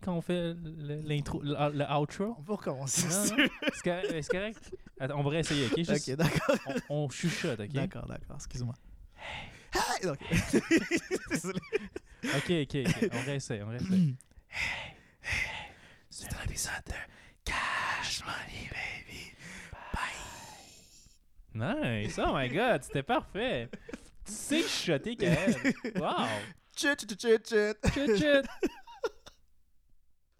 Quand on fait l'intro, le, le outro? On peut recommencer. C'est correct? Attends, on va réessayer, ok? Juste- ok, d'accord. on, on chuchote, ok? D'accord, d'accord. Excuse-moi. Hey! Ok. Désolé. Ok, ok, ok. On réessaye, on réessaye. C'est un épisode de Cash Money Baby. Nice! Oh my god, c'était parfait! Tu sais chuchoter, Kael! Wow! Chut, chut, chut, chut. Chut, chut!